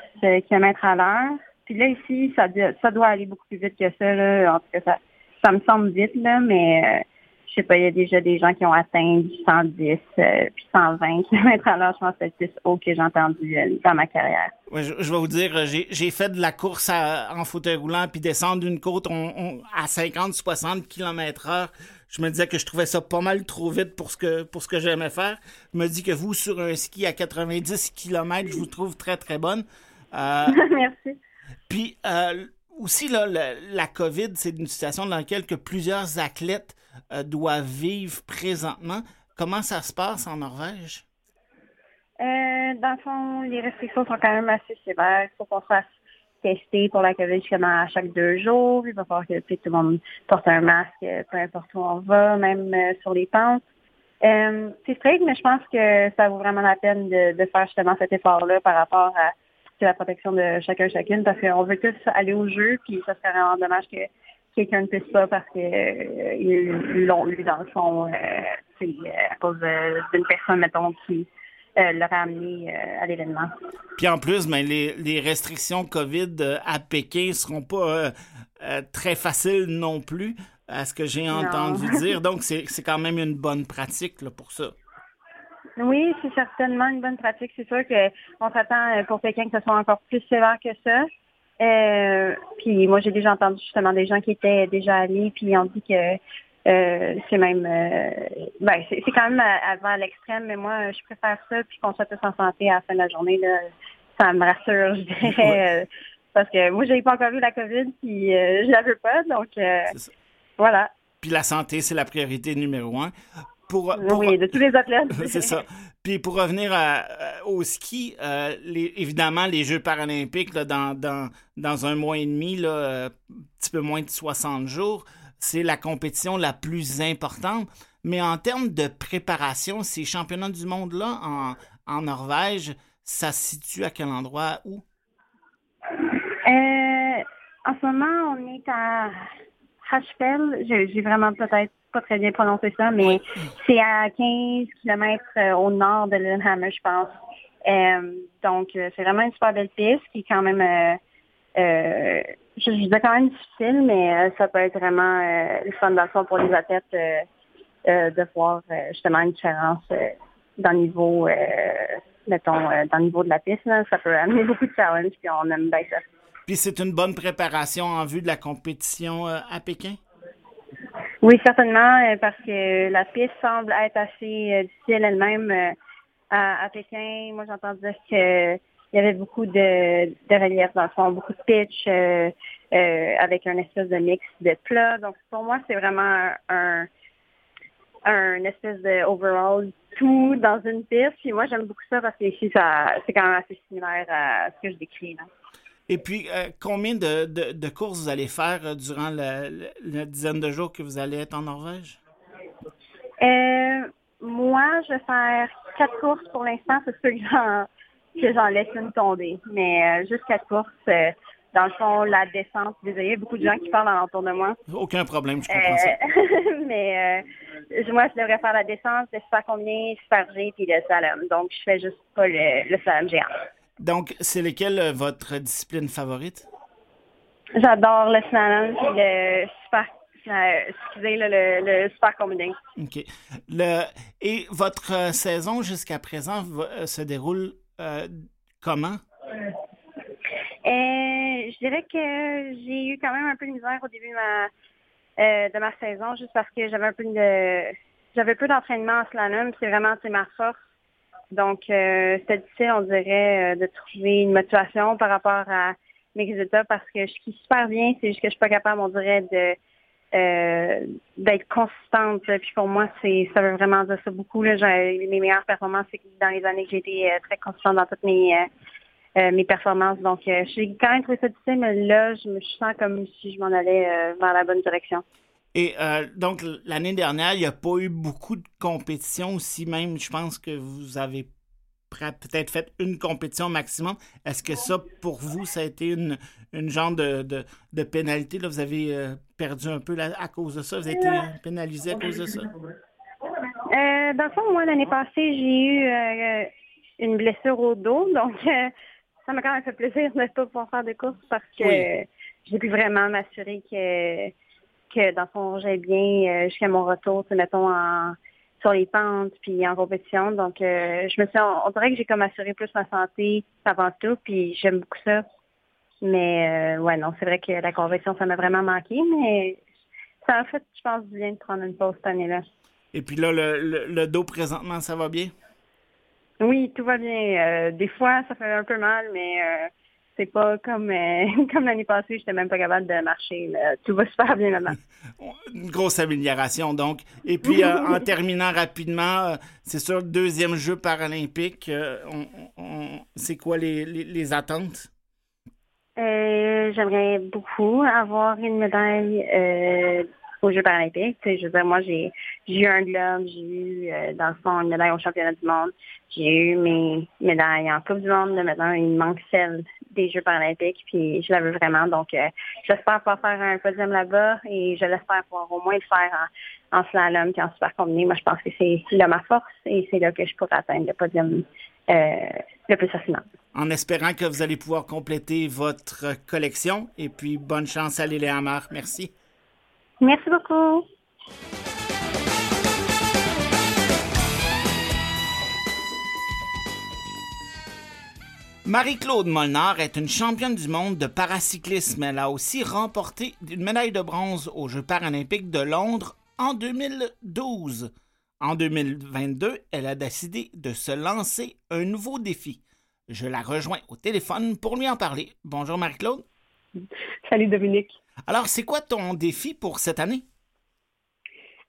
km à l'heure. Puis là, ici, ça, ça doit aller beaucoup plus vite que ça. Là. En tout cas, ça, ça me semble vite, là, mais euh, je sais pas, il y a déjà des gens qui ont atteint du 110 euh, puis 120 km à l'heure. Je pense que c'est le plus haut que j'ai entendu euh, dans ma carrière. Ouais, je, je vais vous dire, j'ai j'ai fait de la course à- en fauteuil roulant, puis descendre d'une côte on- on- à 50-60 km heure. Je me disais que je trouvais ça pas mal trop vite pour ce que, pour ce que j'aimais faire. Je me dis que vous, sur un ski à 90 km, je vous trouve très, très bonne. Euh, Merci. puis euh, aussi, là, le- la COVID, c'est une situation dans laquelle que plusieurs athlètes euh, doivent vivre présentement. Comment ça se passe en Norvège? Euh, dans le fond, les restrictions sont quand même assez sévères. Il faut qu'on se fasse tester pour la COVID justement à chaque deux jours. Il va falloir que tout le monde porte un masque, euh, peu importe où on va, même sur les pentes. C'est strict, mais je pense que ça vaut vraiment la peine de faire justement cet effort-là par rapport à sais, la protection de chacun chacune, parce qu'on veut tous aller au jeu, puis ça serait vraiment dommage que quelqu'un ne puisse pas parce que euh, l'ont eu dans le fond euh, sais, à cause d'une personne, mettons, qui euh, l'aurait amené euh, à l'événement. Puis en plus, ben, les, les restrictions COVID euh, à Pékin seront pas euh, euh, très faciles non plus, à ce que j'ai entendu dire. Donc, c'est c'est quand même une bonne pratique là, pour ça. Oui, c'est certainement une bonne pratique. C'est sûr qu'on s'attend euh, pour Pékin que ce soit encore plus sévère que ça. Euh, puis moi, j'ai déjà entendu justement des gens qui étaient déjà allés, puis ils ont dit que euh, c'est même, euh, ben, c'est quand même avant l'extrême, mais moi, je préfère ça, puis qu'on soit tous en santé à la fin de la journée. Là, ça me rassure, je dirais, parce que moi, j'ai pas encore eu la COVID, puis je la veux pas, donc voilà. Puis la santé, c'est la priorité numéro un. Pour, pour- Oui, de tous les athlètes. c'est ça. Puis pour revenir à, au ski, euh, les- évidemment, les Jeux paralympiques, là, dans, dans, dans un mois et demi, là, euh, un petit peu moins de 60 jours, c'est la compétition la plus importante. Mais en termes de préparation, ces championnats du monde-là en, en Norvège, ça se situe à quel endroit? Où? Euh, en ce moment, on est à Hachfeld. J'ai j'ai vraiment peut-être pas très bien prononcé ça, mais c'est à 15 km au nord de Lillehammer, je pense. Euh, donc, euh, c'est vraiment une super belle piste qui est quand même, euh, euh, je, je quand même difficile, mais euh, ça peut être vraiment euh, le fun pour les athlètes euh, euh, de voir euh, justement une différence euh, dans le niveau, euh, mettons, euh, dans le niveau de la piste. là. Ça peut amener beaucoup de challenges, puis on aime bien ça. Puis c'est une bonne préparation en vue de la compétition euh, à Pékin? Oui, certainement, euh, parce que la piste semble être assez euh, difficile elle-même euh, à, Pékin. Moi, j'entends dire que il y avait beaucoup de, de relief dans le fond, beaucoup de pitch euh, euh, avec un espèce de mix de plats. Donc, pour moi, c'est vraiment un, un espèce de overall tout dans une piste. Puis moi, j'aime beaucoup ça parce que ici, ça, c'est quand même assez similaire à ce que je décris. Là. Et puis, euh, combien de, de- de courses vous allez faire euh, durant la, la- la dizaine de jours que vous allez être en Norvège? Euh, moi, je vais faire quatre courses pour l'instant. C'est sûr que j'en, laisse une tomber. Mais euh, juste quatre courses. dans le fond, la descente, désolé, il y a beaucoup de gens qui parlent alentour de moi. Aucun problème, je comprends ça. Mais moi, je devrais faire la descente, le super combien, super G, puis le slalom. Donc, je fais juste pas le, le slalom géant. Donc, c'est lequel euh, votre discipline favorite? J'adore le slalom, le super, euh, excusez, le, le, le super combiné. OK. Le, et votre euh, saison jusqu'à présent se déroule euh, comment? Euh, je dirais que j'ai eu quand même un peu de misère au début de ma, euh, de ma saison, juste parce que j'avais un peu de j'avais peu d'entraînement en slalom, c'est vraiment c'est ma force. Donc euh, c'était difficile, on dirait, euh, de trouver une motivation par rapport à mes résultats parce que je skie super bien, c'est juste que je suis pas capable, on dirait, de euh, d'être consistante. Puis pour moi, c'est ça veut vraiment dire ça beaucoup. Là. Mes meilleures performances, c'est dans les années que j'ai été euh, très consistante dans toutes mes euh, euh, mes performances. Donc, j'ai quand même trouvé ça difficile, mais là, je me sens comme si je m'en allais vers la bonne direction. Et euh, donc, l'année dernière, il n'y a pas eu beaucoup de compétitions aussi, même, je pense que vous avez peut-être fait une compétition maximum. Est-ce que ça, pour vous, ça a été une, une genre de, de, de pénalité? Là? Vous avez euh, perdu un peu là, à cause de ça? Vous avez été pénalisé à cause de ça? Euh, dans le fond, moi, l'année passée, j'ai eu euh, une blessure au dos, donc euh, ça m'a quand même fait plaisir de ne pas pouvoir faire de course parce que Oui. j'ai pu vraiment m'assurer que, que dans fond, j'aille bien euh, jusqu'à mon retour, mettons, en, sur les pentes puis en compétition. Donc, euh, je me suis, on, on dirait que j'ai comme assuré plus ma santé avant tout, puis j'aime beaucoup ça. Mais euh, ouais, non, c'est vrai que la compétition, ça m'a vraiment manqué, mais ça a fait, je pense, du bien de prendre une pause cette année-là. Et puis là, le, le, le dos présentement, ça va bien? Oui, tout va bien. Euh, des fois, ça fait un peu mal, mais euh, c'est pas comme euh, comme l'année passée, j'étais même pas capable de marcher. là. Tout va super bien maintenant. Une grosse amélioration, donc. Et puis, euh, en terminant rapidement, euh, c'est sûr, le deuxième jeu paralympique, on- on- c'est quoi les, les, les attentes? J'aimerais beaucoup avoir une médaille aux Jeux paralympiques. Je veux dire, moi, j'ai eu un globe, j'ai eu, euh, dans le fond, une médaille au championnat du monde. J'ai eu mes médailles en Coupe du monde. Là, maintenant, il me manque celle des Jeux paralympiques, puis je la veux vraiment. Donc, euh, j'espère pouvoir faire un podium là-bas et je l'espère pouvoir au moins le faire en, en slalom puis en super combiné. Moi, je pense que c'est là ma force et c'est là que je pourrais atteindre le podium euh, le plus facilement. En espérant que vous allez pouvoir compléter votre collection. Et puis, bonne chance à Lillehammer. Merci. Merci beaucoup. Marie-Claude Molnar est une championne du monde de paracyclisme. Elle a aussi remporté une médaille de bronze aux Jeux paralympiques de Londres en 2012. En 2022, elle a décidé de se lancer un nouveau défi. Je la rejoins au téléphone pour lui en parler. Bonjour Marie-Claude. Salut Dominique. Alors, c'est quoi ton défi pour cette année?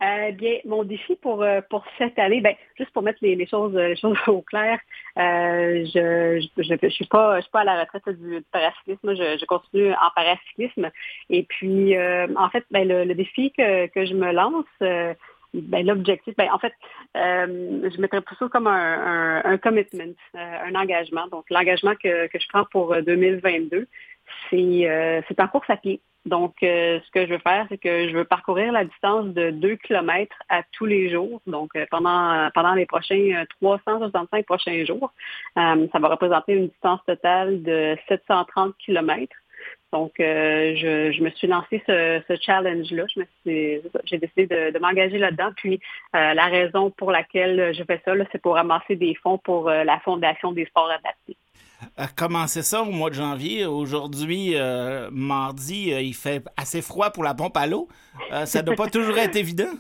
Euh, bien, mon défi pour, euh, pour cette année, ben, juste pour mettre les, les choses, les choses au clair, euh, je je, suis pas je suis pas à la retraite du paracyclisme, je, je continue en paracyclisme. Et puis, euh, en fait, ben, le, défi que, que je me lance, euh, ben, l'objectif, ben, en fait, euh, je mettrais plutôt comme un, un, commitment, euh, un engagement. Donc, l'engagement que, que je prends pour euh, 2022, c'est euh, c'est en course à pied. Donc, euh, ce que je veux faire, c'est que je veux parcourir la distance de 2 km à tous les jours, donc euh, pendant pendant les prochains euh, 365 prochains jours. Euh, ça va représenter une distance totale de 730 km. Donc, euh, je, je me suis lancé ce, ce challenge-là. J'ai décidé de, de m'engager là-dedans. Puis, euh, la raison pour laquelle je fais ça, c'est pour ramasser des fonds pour euh, la Fondation des sports adaptés. Commencé ça au mois de janvier. Aujourd'hui, euh, mardi, euh, il fait assez froid pour la pompe à l'eau. Euh, ça doit pas toujours être évident.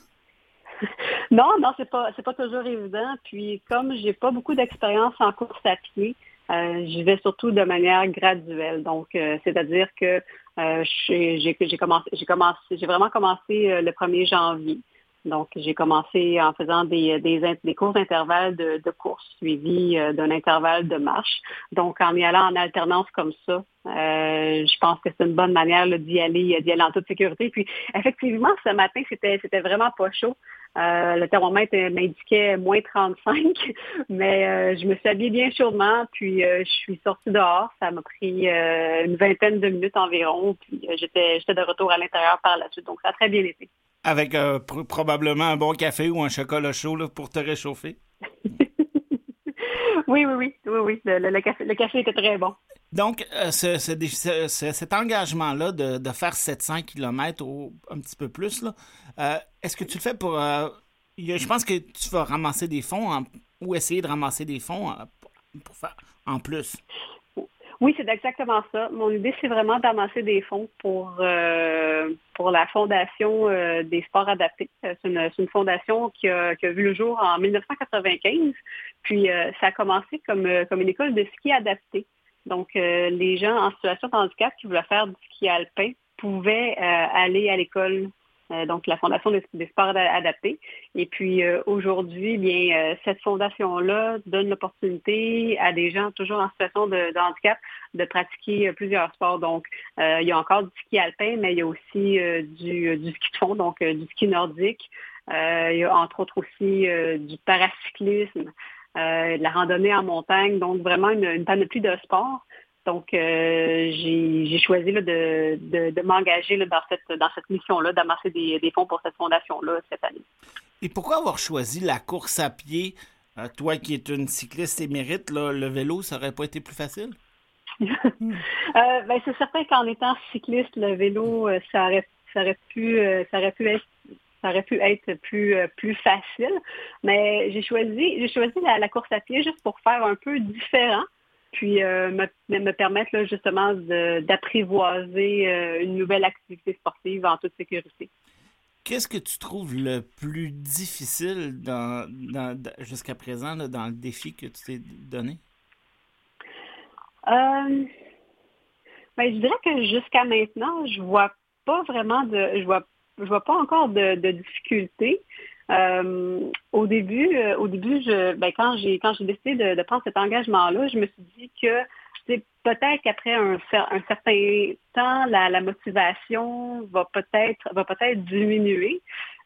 Non, non, c'est pas c'est pas toujours évident. Puis comme j'ai pas beaucoup d'expérience en course à pied, j'y vais surtout de manière graduelle. Donc, c'est-à-dire que j'ai commencé j'ai commencé j'ai vraiment commencé le 1er janvier. Donc, j'ai commencé en faisant des, des, des courses d'intervalle de, de course suivis euh, d'un intervalle de marche. Donc, en y allant en alternance comme ça, euh, je pense que c'est une bonne manière d'y aller, d'y aller en toute sécurité. Puis, effectivement, ce matin, c'était, c'était vraiment pas chaud. Euh, le thermomètre m'indiquait moins 35, mais euh, je me suis habillée bien chaudement, puis euh, je suis sortie dehors. Ça m'a pris euh, une vingtaine de minutes environ, puis euh, j'étais, j'étais de retour à l'intérieur par la suite. Donc, ça a très bien été. Avec euh, pr- probablement un bon café ou un chocolat chaud là, pour te réchauffer? Oui, oui, oui, oui, oui. Le, le- le café, le café était très bon. Donc, euh, ce- cet engagement-là de, de faire 700 km ou un petit peu plus, euh, est-ce que tu le fais pour... euh, je pense que tu vas ramasser des fonds en- ou essayer de ramasser des fonds euh, pour faire en plus. Oui, c'est exactement ça. Mon idée, c'est vraiment d'amasser des fonds pour euh, pour la Fondation euh, des sports adaptés. Euh, C'est une, une fondation qui a, qui a vu le jour en 1995. Puis, euh, ça a commencé comme, euh, comme une école de ski adapté. Donc, les gens en situation de handicap qui voulaient faire du ski alpin pouvaient aller à l'école donc la Fondation des, sports ada- adaptés. Et puis euh, aujourd'hui, bien euh, cette fondation-là donne l'opportunité à des gens toujours en situation de, handicap de pratiquer euh, plusieurs sports. Donc, euh, il y a encore du ski alpin, mais il y a aussi euh, du, du ski de fond, donc euh, du ski nordique. Euh, il y a entre autres aussi euh, du paracyclisme, euh, de la randonnée en montagne, donc vraiment une, une panoplie de sports. Donc, euh, j'ai choisi là, de, de, de m'engager dans cette, dans cette mission-là, d'amasser des, des fonds pour cette fondation-là cette année. Et pourquoi avoir choisi la course à pied? Euh, toi qui es une cycliste émérite, là, le vélo, ça aurait pas été plus facile? Euh, ben, c'est certain qu'en étant cycliste, le vélo, ça aurait, ça aurait pu, ça aurait pu être ça aurait pu être plus plus facile, mais j'ai choisi j'ai choisi la, la course à pied juste pour faire un peu différent, puis euh, me, me permettre là, justement d'apprivoiser euh, une nouvelle activité sportive en toute sécurité. Qu'est-ce que tu trouves le plus difficile dans, dans- dans- jusqu'à présent là, dans le défi que tu t'es donné? Euh, ben, je dirais que jusqu'à maintenant, je vois pas vraiment de, je vois, je vois pas encore de, de difficultés. Euh, au début, euh, au début, je, ben, quand j'ai quand j'ai décidé de, de prendre cet engagement-là, je me suis dit que peut-être qu'après un, un certain temps, la, la motivation va peut-être va peut-être diminuer.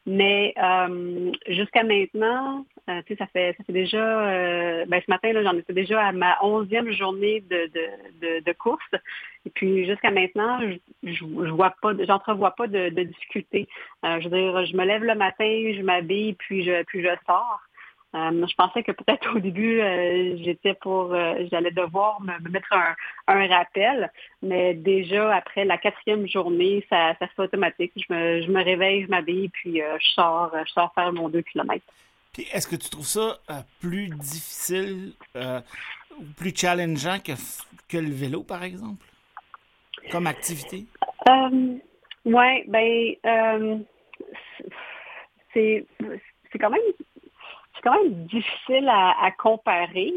Mais euh, jusqu'à maintenant, euh, tu sais, ça fait ça fait déjà euh, ben, ce matin, là, j'en étais déjà à ma onzième journée de, de, de, de course. Et puis jusqu'à maintenant, je, je, vois pas, j'entrevois pas de, de difficulté. Euh, je veux dire, je me lève le matin, je m'habille, puis je puis je sors. Euh, je pensais que peut-être au début, euh, j'étais pour, euh, j'allais devoir me, me mettre un, un rappel, mais déjà après la quatrième journée, ça, ça se fait automatique. Je me, je me réveille, je m'habille, puis je sors, je sors faire mon deux kilomètres. Puis est-ce que tu trouves ça plus difficile ou plus challengeant que, que le vélo, par exemple? Comme activité? Ouais, ben, c'est c'est quand même quand même difficile à, comparer.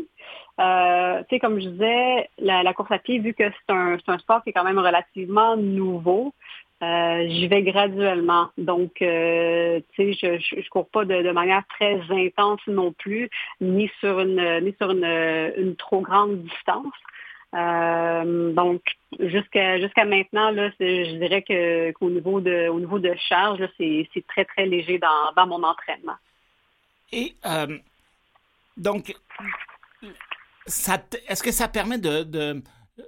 Euh, tu sais, comme je disais, la, course à pied, vu que c'est un, sport qui est quand même relativement nouveau, Euh, J'y vais graduellement. Donc, euh, tu sais, je, je, je cours pas de, manière très intense non plus, ni sur une ni sur une, trop grande distance. Donc, jusqu'à jusqu'à maintenant, là, je dirais qu'au niveau de au niveau de charge, c'est très très léger dans, dans mon entraînement. Et euh, donc, est-ce que ça permet de, de,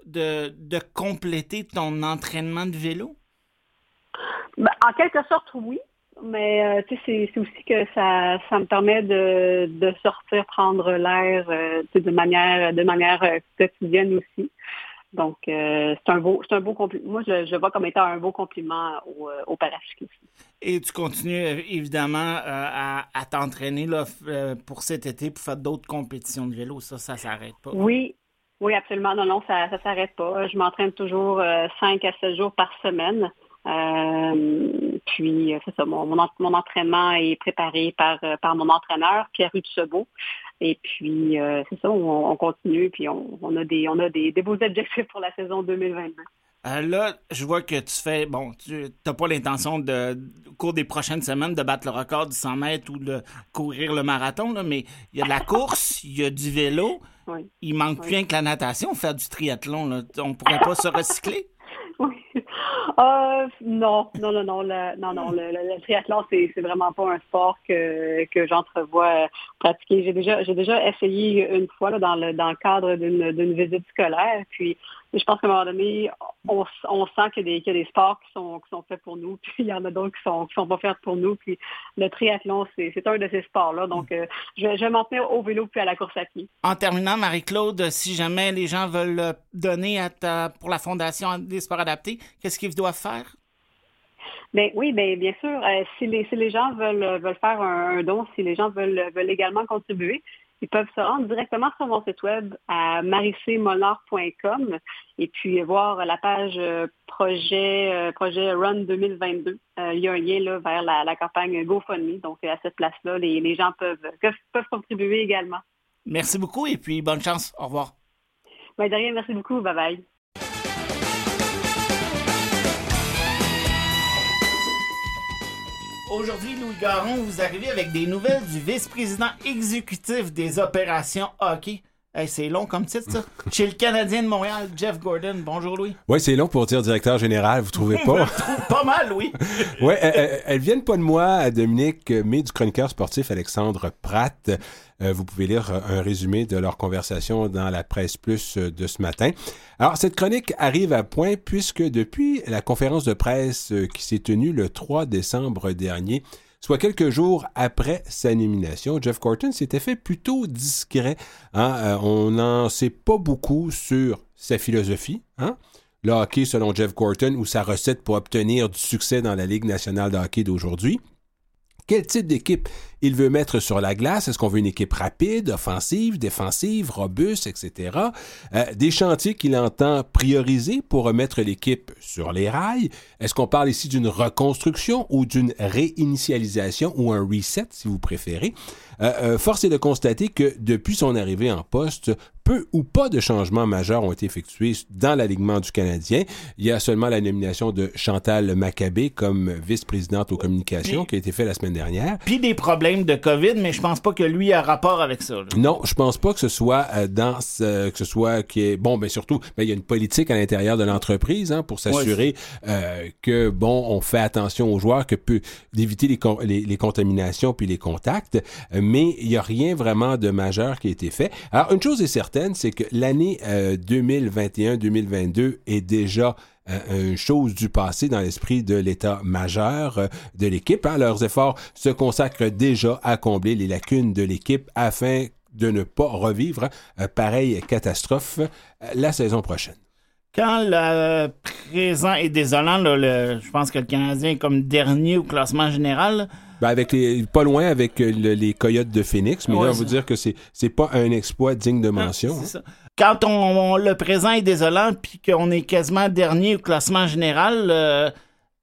de, compléter ton entraînement de vélo? Ben, en quelque sorte, oui. Mais euh, c'est aussi que ça, ça me permet de, de sortir, prendre l'air euh, de manière de manière euh, quotidienne aussi. Donc c'est un beau c'est un beau compliment. Moi, je, vois comme étant un beau compliment au, au. Et tu continues euh, évidemment euh, à, t'entraîner euh, pour cet été pour faire d'autres compétitions de vélo. Ça, ça s'arrête pas. Oui, oui, absolument. Non, non, ça ça s'arrête pas. Je m'entraîne toujours euh, 5 à 7 jours par semaine. Puis, c'est ça, mon, mon, en- mon entraînement est préparé par, par mon entraîneur, Pierre Hutsebeau. Et puis, c'est ça, on, on continue, puis on, a, des, on a des beaux objectifs pour la saison 2022. Euh, là, je vois que tu fais, bon, tu n'as pas l'intention de, au cours des prochaines semaines, de battre le record du 100 mètres ou de courir le marathon, là, mais il y a de la course, il y a du vélo, Oui. il manque Oui. plus rien que la natation, faire du triathlon. Là. On pourrait pas se recycler? Oui. Euh, non, non, non, non, le, non, non, le, le- le triathlon, c'est, c'est vraiment pas un sport que, que j'entrevois euh, pratiquer. J'ai déjà, j'ai déjà essayé une fois là, dans le dans le cadre d'une, d'une visite scolaire. Puis je pense qu'à un moment donné, on, on sent qu'il y, a des, qu'il y a des sports qui sont, qui sont faits pour nous, puis il y en a d'autres qui sont qui sont pas faits pour nous. Puis le triathlon, c'est, un de ces sports-là. Donc euh, je, vais- je vais m'en tenir au vélo puis à la course à pied. En terminant, Marie-Claude, si jamais les gens veulent donner à ta, pour la Fondation des sports adaptés, qu'est-ce qu'ils doivent faire? Ben oui, ben bien sûr. euh, si les si les gens veulent veulent faire un, un don, si les gens veulent veulent également contribuer, ils peuvent se rendre directement sur mon site web à maricemolard.com et puis voir la page euh, projet euh, projet Run 2022. Euh, il y a un lien là vers la, la campagne GoFundMe. Donc à cette place-là, les, les gens peuvent peuvent, peuvent contribuer également. Merci beaucoup et puis bonne chance. Au revoir. Ben, de rien, merci beaucoup. Bye bye. Aujourd'hui, Louis Garon, vous arrivez avec des nouvelles du vice-président exécutif des opérations hockey. Hey, c'est long comme titre, ça. Chez le Canadien de Montréal, Jeff Gordon. Bonjour, Louis. Oui, c'est long pour dire directeur général, vous trouvez pas? Pas mal, oui. Oui, elles, elles viennent pas de moi, Dominique, mais du chroniqueur sportif Alexandre Pratt. Euh, vous pouvez lire un résumé de leur conversation dans la presse plus euh, de ce matin. Alors, cette chronique arrive à point puisque depuis la conférence de presse euh, qui s'est tenue le 3 décembre dernier, soit quelques jours après sa nomination, Jeff Corton s'était fait plutôt discret. hein. Euh, on n'en sait pas beaucoup sur sa philosophie. Hein? le hockey selon Jeff Gorton ou sa recette pour obtenir du succès dans la Ligue nationale de hockey d'aujourd'hui. Quel type d'équipe il veut mettre sur la glace? Est-ce qu'on veut une équipe rapide, offensive, défensive, robuste, etc.? Euh, des chantiers qu'il entend prioriser pour remettre l'équipe sur les rails. Est-ce qu'on parle ici d'une reconstruction ou d'une réinitialisation ou un reset, si vous préférez? Euh, euh, force est de constater que depuis son arrivée en poste, peu ou pas de changements majeurs ont été effectués dans l'alignement du Canadien. Il y a seulement la nomination de Chantal Maccabé comme vice-présidente aux communications qui a été faite la semaine dernière. Puis des problèmes de COVID, mais je pense pas que lui a rapport avec ça. là. Non, je pense pas que ce soit euh, dans ce, que ce soit qui est bon, mais surtout, ben, il y a une politique à l'intérieur de l'entreprise hein, pour s'assurer euh, que bon, on fait attention aux joueurs, que peut d'éviter les, les, les contaminations puis les contacts, euh, mais il y a rien vraiment de majeur qui a été fait. Alors une chose est certaine, c'est que l'année euh, 2021-2022 est déjà euh, une chose du passé dans l'esprit de l'état majeur euh, de l'équipe. hein. Leurs efforts se consacrent déjà à combler les lacunes de l'équipe afin de ne pas revivre euh, pareille catastrophe euh, la saison prochaine. Quand le présent est désolant, là, le- je pense que le Canadien est comme dernier au classement général. Ben, avec les, pas loin avec euh, le- les Coyotes de Phoenix, mais Ouais, là, on ça. veut dire que c'est c'est pas un exploit digne de mention. C'est hein. ça. Quand on, le présent est désolant, puis qu'on est quasiment dernier au classement général, euh,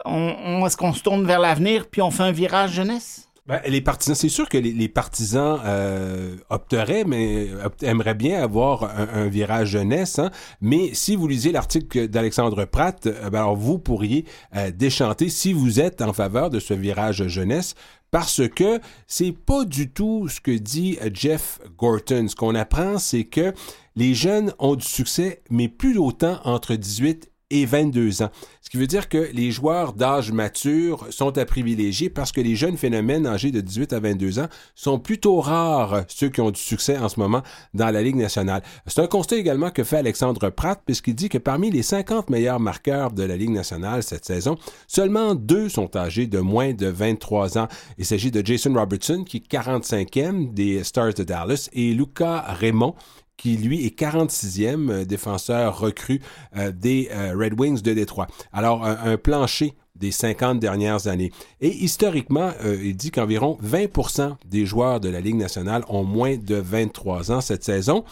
est-ce qu'on se tourne vers l'avenir, puis on fait un virage jeunesse? Ben, les partisans, c'est sûr que les, partisans euh, opteraient, mais opt- aimeraient bien avoir un, virage jeunesse. hein. Mais si vous lisez l'article d'Alexandre Pratt, euh, ben alors vous pourriez euh, déchanter si vous êtes en faveur de ce virage jeunesse. Parce que c'est pas du tout ce que dit Jeff Gorton. Ce qu'on apprend, c'est que les jeunes ont du succès, mais plus autant entre 18 et 22 ans. Ce qui veut dire que les joueurs d'âge mature sont à privilégier parce que les jeunes phénomènes âgés de 18 à 22 ans sont plutôt rares, ceux qui ont du succès en ce moment dans la Ligue nationale. C'est un constat également que fait Alexandre Pratt puisqu'il dit que parmi les 50 meilleurs marqueurs de la Ligue nationale cette saison, seulement deux sont âgés de moins de 23 ans. Il s'agit de Jason Robertson qui est 45e des Stars de Dallas et Luca Raymond qui lui est 46e euh, défenseur recru euh, des euh, Red Wings de Détroit. Alors, un, plancher des 50 dernières années. Et historiquement, il dit qu'environ 20% des joueurs de la Ligue nationale ont moins de 23 ans cette saison.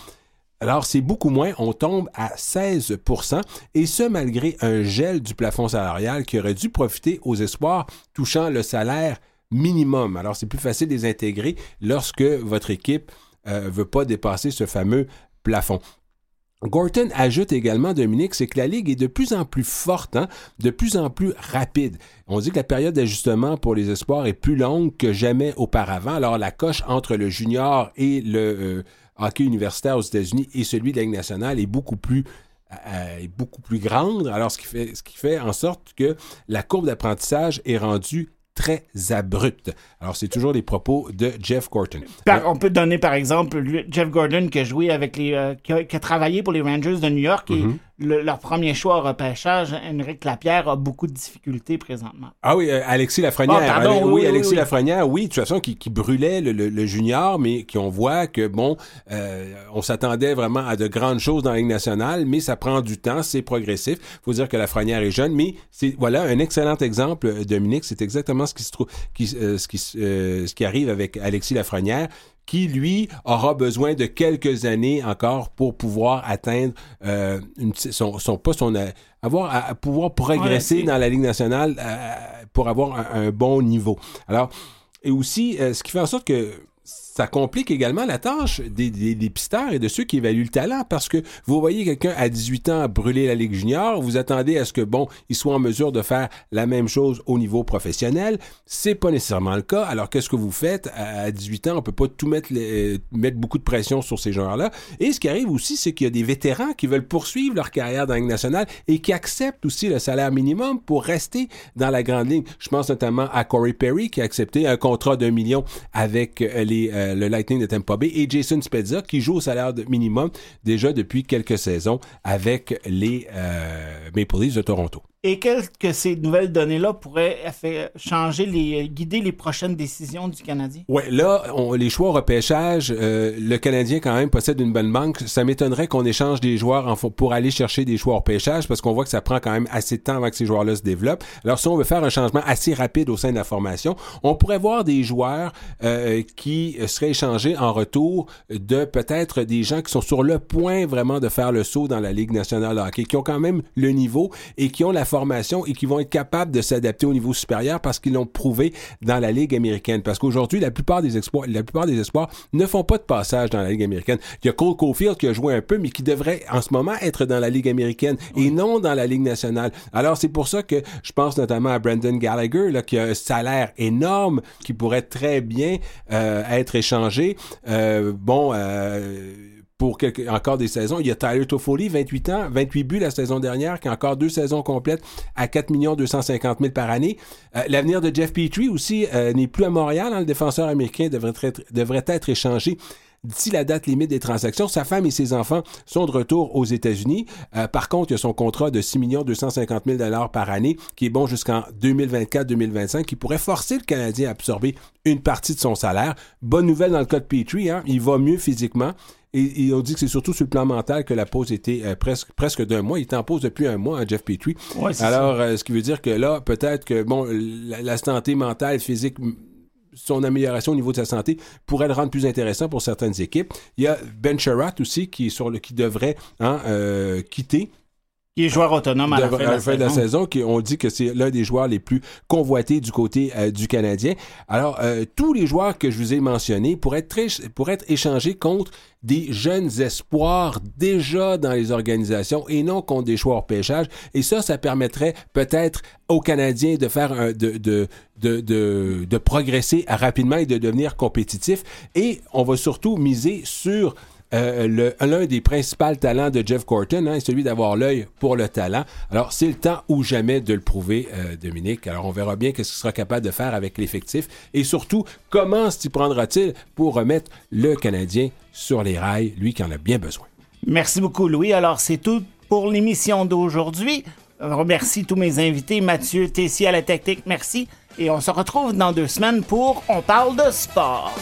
Alors, c'est beaucoup moins, on tombe à 16% et ce, malgré un gel du plafond salarial qui aurait dû profiter aux espoirs touchant le salaire minimum. Alors, c'est plus facile de les intégrer lorsque votre équipe ne veut pas dépasser ce fameux plafond. Gorton ajoute également, Dominique, c'est que la Ligue est de plus en plus forte, hein, de plus en plus rapide. On dit que la période d'ajustement pour les espoirs est plus longue que jamais auparavant. Alors la coche entre le junior et le euh, hockey universitaire aux États-Unis et celui de la Ligue nationale est beaucoup plus euh, est beaucoup plus grande. Alors ce qui fait ce qui fait en sorte que la courbe d'apprentissage est rendue très abrupte. Alors, c'est toujours les propos de Jeff Gorton. Par- on peut donner par exemple Jeff Gordon qui a joué avec les. euh, qui, a, qui a travaillé pour les Rangers de New York et Mhm. Le- leur premier choix au repêchage, Henrik Lapierre, a beaucoup de difficultés présentement. Ah oui, euh, Alexis Lafrenière. Ah, pardon, oui, oui, oui, Alexis oui. Lafrenière, oui, de toute façon, qui, qui brûlait le, le- le junior, mais qui on voit que, bon, euh, on s'attendait vraiment à de grandes choses dans la Ligue nationale, mais ça prend du temps, c'est progressif. faut dire que Lafrenière est jeune, mais c'est, voilà, un excellent exemple, euh, Dominique, c'est exactement ce qui se trouve, qui, euh, ce, qui, ce qui arrive avec Alexis Lafrenière qui, lui, aura besoin de quelques années encore pour pouvoir atteindre euh, une, son, son, pas son, euh, avoir à, à pouvoir progresser Ouais, dans la Ligue nationale euh, pour avoir un, un bon niveau. Alors, et aussi, euh, ce qui fait en sorte que ça complique également la tâche des, des, des pisteurs et de ceux qui évaluent le talent parce que vous voyez quelqu'un à 18 ans brûler la Ligue junior, vous attendez à ce que, bon, il soit en mesure de faire la même chose au niveau professionnel. C'est pas nécessairement le cas. Alors, qu'est-ce que vous faites? À 18 ans? On peut pas tout mettre, les- mettre beaucoup de pression sur ces joueurs-là. Et ce qui arrive aussi, c'est qu'il y a des vétérans qui veulent poursuivre leur carrière dans la Ligue nationale et qui acceptent aussi le salaire minimum pour rester dans la grande ligne. Je pense notamment à Corey Perry qui a accepté un contrat d'un million avec euh, les, euh, le Lightning de Tampa Bay et Jason Spezza qui joue au salaire minimum déjà depuis quelques saisons avec les euh, Maple Leafs de Toronto. Et quelles que ces nouvelles données-là pourraient changer les, guider les prochaines décisions du Canadien? Ouais, là, on- les choix au repêchage, euh, le Canadien quand même possède une bonne banque. Ça m'étonnerait qu'on échange des joueurs en, pour aller chercher des choix au repêchage parce qu'on voit que ça prend quand même assez de temps avant que ces joueurs-là se développent. Alors, si on veut faire un changement assez rapide au sein de la formation, on pourrait voir des joueurs euh, qui seraient échangés en retour de peut-être des gens qui sont sur le point vraiment de faire le saut dans la Ligue nationale de hockey, qui ont quand même le niveau et qui ont la formation et qui vont être capables de s'adapter au niveau supérieur parce qu'ils l'ont prouvé dans la Ligue américaine. Parce qu'aujourd'hui, la plupart des espoirs, la plupart des espoirs ne font pas de passage dans la Ligue américaine. Il y a Cole Caulfield qui a joué un peu, mais qui devrait en ce moment être dans la Ligue américaine et non dans la Ligue nationale. Alors c'est pour ça que je pense notamment à Brandon Gallagher, là, qui a un salaire énorme, qui pourrait très bien euh, être échangé. Euh, bon. Euh, pour quelques, encore des saisons. Il y a Tyler Toffoli, 28 ans, 28 buts la saison dernière, qui a encore deux saisons complètes à 4 250 000 par année. Euh, L'avenir de Jeff Petrie aussi euh, n'est plus à Montréal. hein. le défenseur américain devrait être, devrait être échangé d'ici la date limite des transactions. Sa femme et ses enfants sont de retour aux États-Unis. Euh, par contre, il y a son contrat de 6 250 000 dollars par année qui est bon jusqu'en 2024-2025 qui pourrait forcer le Canadien à absorber une partie de son salaire. Bonne nouvelle dans le cas de Petrie, hein, il va mieux physiquement. Et, et on dit que c'est surtout sur le plan mental que la pause était euh, presque presque d'un mois. Il était en pause depuis un mois, hein, Jeff Petrie. Ouais, Alors, euh, ce qui veut dire que là, peut-être que bon, la, la santé mentale, physique, son amélioration au niveau de sa santé pourrait le rendre plus intéressant pour certaines équipes. Il y a Ben Sherratt aussi qui est sur le qui devrait hein, euh, quitter Qui est joueur autonome à la de- fin de la saison. saison, qui, on dit que c'est l'un des joueurs les plus convoités du côté euh, du Canadien. Alors, euh, tous les joueurs que je vous ai mentionnés pourraient être, très- pourraient être échangés contre des jeunes espoirs déjà dans les organisations et non contre des choix hors pêchage. Et ça, ça permettrait peut-être aux Canadiens de faire un, de, de, de, de, de progresser rapidement et de devenir compétitifs. Et on va surtout miser sur l'un des principaux talents de Jeff Corton, hein, celui d'avoir l'œil pour le talent. Alors, c'est le temps ou jamais de le prouver, euh, Dominique. Alors, on verra bien qu'est-ce qu'il sera capable de faire avec l'effectif et surtout, comment s'y prendra-t-il pour remettre le Canadien sur les rails, lui qui en a bien besoin? Merci beaucoup, Louis. Alors, c'est tout pour l'émission d'aujourd'hui. Je remercie tous mes invités. Mathieu Tessier à la technique, merci. Et on se retrouve dans deux semaines pour On parle de sport.